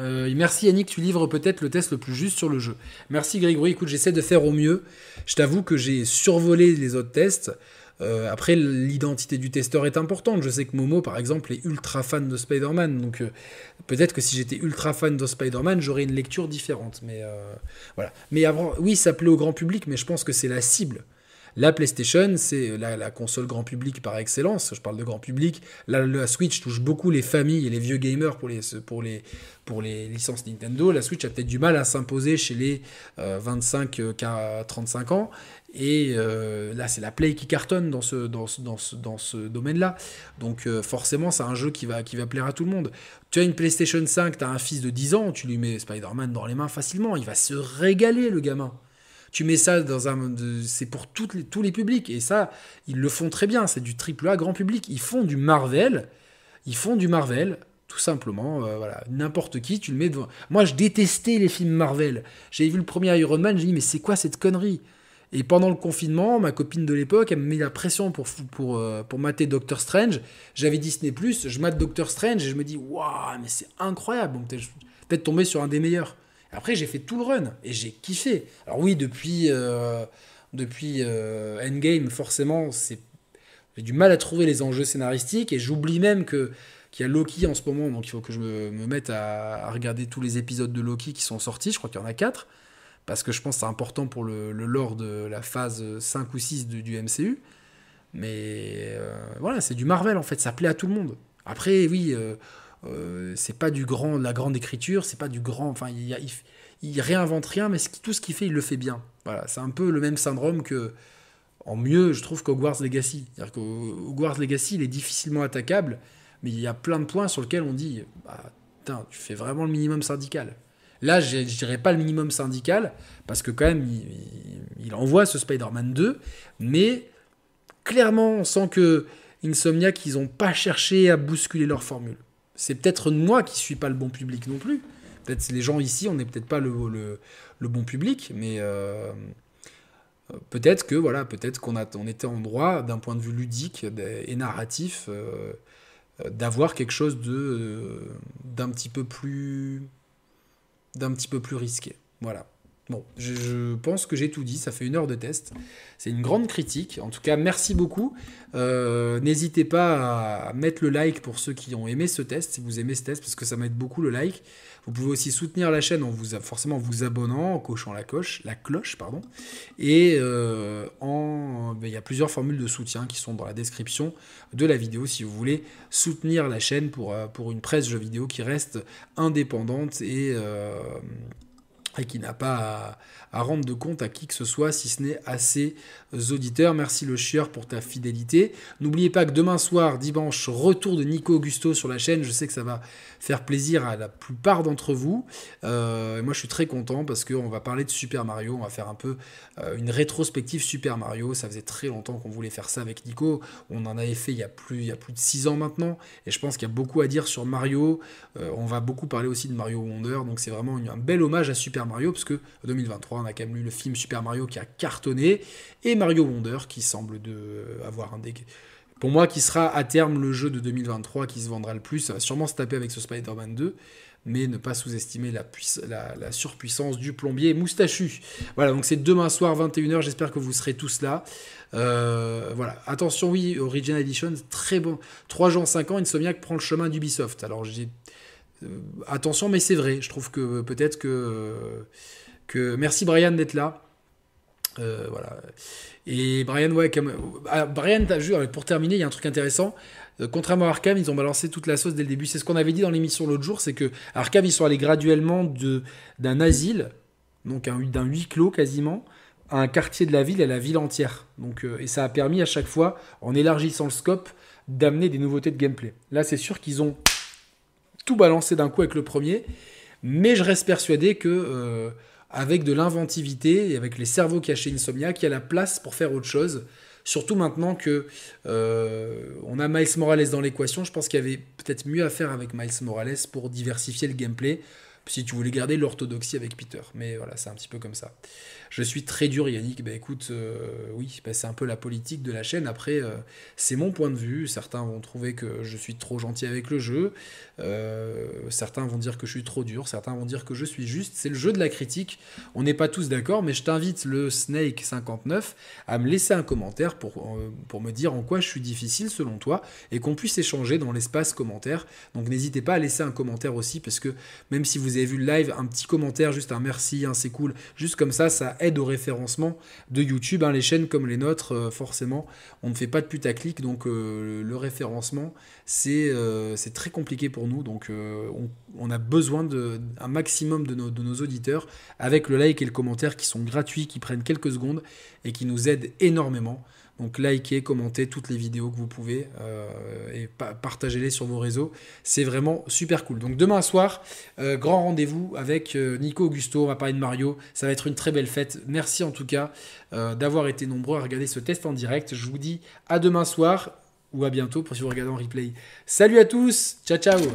Euh, merci Yannick, tu livres peut-être le test le plus juste sur le jeu. Merci Grégory, écoute, j'essaie de faire au mieux. Je t'avoue que j'ai survolé les autres tests. Euh, après, l'identité du testeur est importante. Je sais que Momo, par exemple, est ultra fan de Spider-Man. Donc, euh, peut-être que si j'étais ultra fan de Spider-Man, j'aurais une lecture différente. Mais voilà. Mais avant, oui, ça plaît au grand public, mais je pense que c'est la cible. La PlayStation, c'est la, console grand public par excellence. Je parle de grand public. La, Switch touche beaucoup les familles et les vieux gamers pour les, pour les, pour les licences Nintendo. La Switch a peut-être du mal à s'imposer chez les 25 euh, 35 ans. Et euh, là, c'est la Play qui cartonne dans ce, dans dans dans ce domaine-là. Donc euh, forcément, c'est un jeu qui va, qui va plaire à tout le monde. Tu as une PlayStation 5, tu as un fils de 10 ans, tu lui mets Spider-Man dans les mains facilement. Il va se régaler, le gamin. Tu mets ça dans un. C'est pour les, tous les publics. Et ça, ils le font très bien. C'est du triple A grand public. Ils font du Marvel. Ils font du Marvel, tout simplement. Euh, voilà, n'importe qui, tu le mets devant. Moi, je détestais les films Marvel. J'avais vu le premier Iron Man, j'ai dit mais c'est quoi cette connerie? Et pendant le confinement, ma copine de l'époque, elle me met la pression pour pour euh, pour mater Doctor Strange. J'avais Disney je mate Doctor Strange et je me dis waouh, mais c'est incroyable. Peut-être tombé sur un des meilleurs. Après, j'ai fait tout le run et j'ai kiffé. Alors oui, depuis euh, depuis Endgame, forcément, c'est j'ai du mal à trouver les enjeux scénaristiques et j'oublie même que qu'il y a Loki en ce moment, donc il faut que je me, mette à, regarder tous les épisodes de Loki qui sont sortis, je crois qu'il y en a 4, parce que je pense que c'est important pour le, lore de la phase 5 ou 6 du MCU. Mais euh, voilà, c'est du Marvel en fait, ça plaît à tout le monde. Après, oui, euh, euh, c'est pas du grand, de la grande écriture, c'est pas du grand. Enfin, il, il, réinvente rien, mais tout ce qu'il fait, il le fait bien. Voilà, c'est un peu le même syndrome que en mieux, je trouve, qu'Hogwarts Legacy. C'est-à-dire qu'Hogwarts Legacy, il est difficilement attaquable, mais il y a plein de points sur lesquels on dit bah, tu fais vraiment le minimum syndical. Là, je dirais pas le minimum syndical, parce que quand même, il, envoie ce Spider-Man 2, mais clairement, on sent que Insomniac, ils n'ont pas cherché à bousculer leur formule. C'est peut-être moi qui suis pas le bon public non plus. Peut-être les gens ici, on n'est peut-être pas le, bon public, mais euh, peut-être que voilà, peut-être qu'on on était en droit d'un point de vue ludique et narratif euh, d'avoir quelque chose euh, d'un petit peu plus d'un petit peu plus risqué. Voilà. Bon, je, pense que j'ai tout dit, ça fait une heure de test. C'est une grande critique. En tout cas, merci beaucoup. Euh, n'hésitez pas à mettre le like pour ceux qui ont aimé ce test, si vous aimez ce test, parce que ça m'aide beaucoup le like. Vous pouvez aussi soutenir la chaîne en vous forcément vous abonnant, en cochant la, coche, la cloche. pardon. Et euh, en, ben, il y a plusieurs formules de soutien qui sont dans la description de la vidéo si vous voulez soutenir la chaîne pour, euh, pour une presse jeux vidéo qui reste indépendante et et qui n'a pas à, rendre de compte à qui que ce soit, si ce n'est à ses auditeurs. Merci le chieur pour ta fidélité. N'oubliez pas que demain soir, dimanche, retour de Nico Augusto sur la chaîne. Je sais que ça va faire plaisir à la plupart d'entre vous. Euh, moi, je suis très content parce qu'on va parler de Super Mario. On va faire un peu euh, une rétrospective Super Mario. Ça faisait très longtemps qu'on voulait faire ça avec Nico. On en avait fait il y a plus, il y a plus de 6 ans maintenant. Et je pense qu'il y a beaucoup à dire sur Mario. Euh, on va beaucoup parler aussi de Mario Wonder. Donc c'est vraiment un bel hommage à Super Mario parce que 2023, on a quand même eu le film Super Mario qui a cartonné et Mario Wonder qui semble de avoir un des pour moi, qui sera à terme le jeu de 2023 qui se vendra le plus. Ça va sûrement se taper avec ce Spider-Man 2, mais ne pas sous-estimer la, surpuissance du plombier moustachu. Voilà, donc c'est demain soir, 21h. J'espère que vous serez tous là. Euh, voilà, attention, oui, Original Edition, très bon. 3 jours, 5 ans, Insomniac prend le chemin d'Ubisoft. Alors, j'ai. Euh, attention, mais c'est vrai. Je trouve que peut-être que. Que... Merci Brian d'être là. Euh, voilà. Et Brian, ouais, comme, ah, Brian, t'as vu, pour terminer, il y a un truc intéressant. Euh, contrairement à Arkham, ils ont balancé toute la sauce dès le début. C'est ce qu'on avait dit dans l'émission l'autre jour, c'est que Arkham, ils sont allés graduellement d'un asile, donc d'un huis clos quasiment, à un quartier de la ville, à la ville entière. Donc, euh, et ça a permis à chaque fois, en élargissant le scope, d'amener des nouveautés de gameplay. Là, c'est sûr qu'ils ont tout balancé d'un coup avec le premier, mais je reste persuadé que avec de l'inventivité et avec les cerveaux cachés Insomniac, il y a la place pour faire autre chose. Surtout maintenant que euh, on a Miles Morales dans l'équation, je pense qu'il y avait peut-être mieux à faire avec Miles Morales pour diversifier le gameplay, si tu voulais garder l'orthodoxie avec Peter. Mais voilà, c'est un petit peu comme ça. Je suis très dur, Yannick. Ben écoute, euh, oui, ben, c'est un peu la politique de la chaîne. Après, euh, c'est mon point de vue. Certains vont trouver que je suis trop gentil avec le jeu. Euh, certains vont dire que je suis trop dur. Certains vont dire que je suis juste. C'est le jeu de la critique. On n'est pas tous d'accord, mais je t'invite, le Snake59, à me laisser un commentaire pour, pour me dire en quoi je suis difficile selon toi et qu'on puisse échanger dans l'espace commentaire. Donc n'hésitez pas à laisser un commentaire aussi, parce que même si vous avez vu le live, un petit commentaire, juste un merci, un c'est cool, juste comme ça, ça aide au référencement de YouTube. Hein. les chaînes comme les nôtres, euh, forcément, on ne fait pas de putaclic, donc euh, le référencement, euh, c'est très compliqué pour nous. Donc on, a besoin d'un maximum de nos, de nos auditeurs avec le like et le commentaire qui sont gratuits, qui prennent quelques secondes et qui nous aident énormément. Donc likez, commentez toutes les vidéos que vous pouvez euh, et partagez-les sur vos réseaux. C'est vraiment super cool. Donc demain soir, euh, grand rendez-vous avec euh, Nico Augusto. On va parler de Mario. Ça va être une très belle fête. Merci en tout cas d'avoir été nombreux à regarder ce test en direct. Je vous dis à demain soir. ou à bientôt pour si vous regardez en replay. Salut à tous, ciao ciao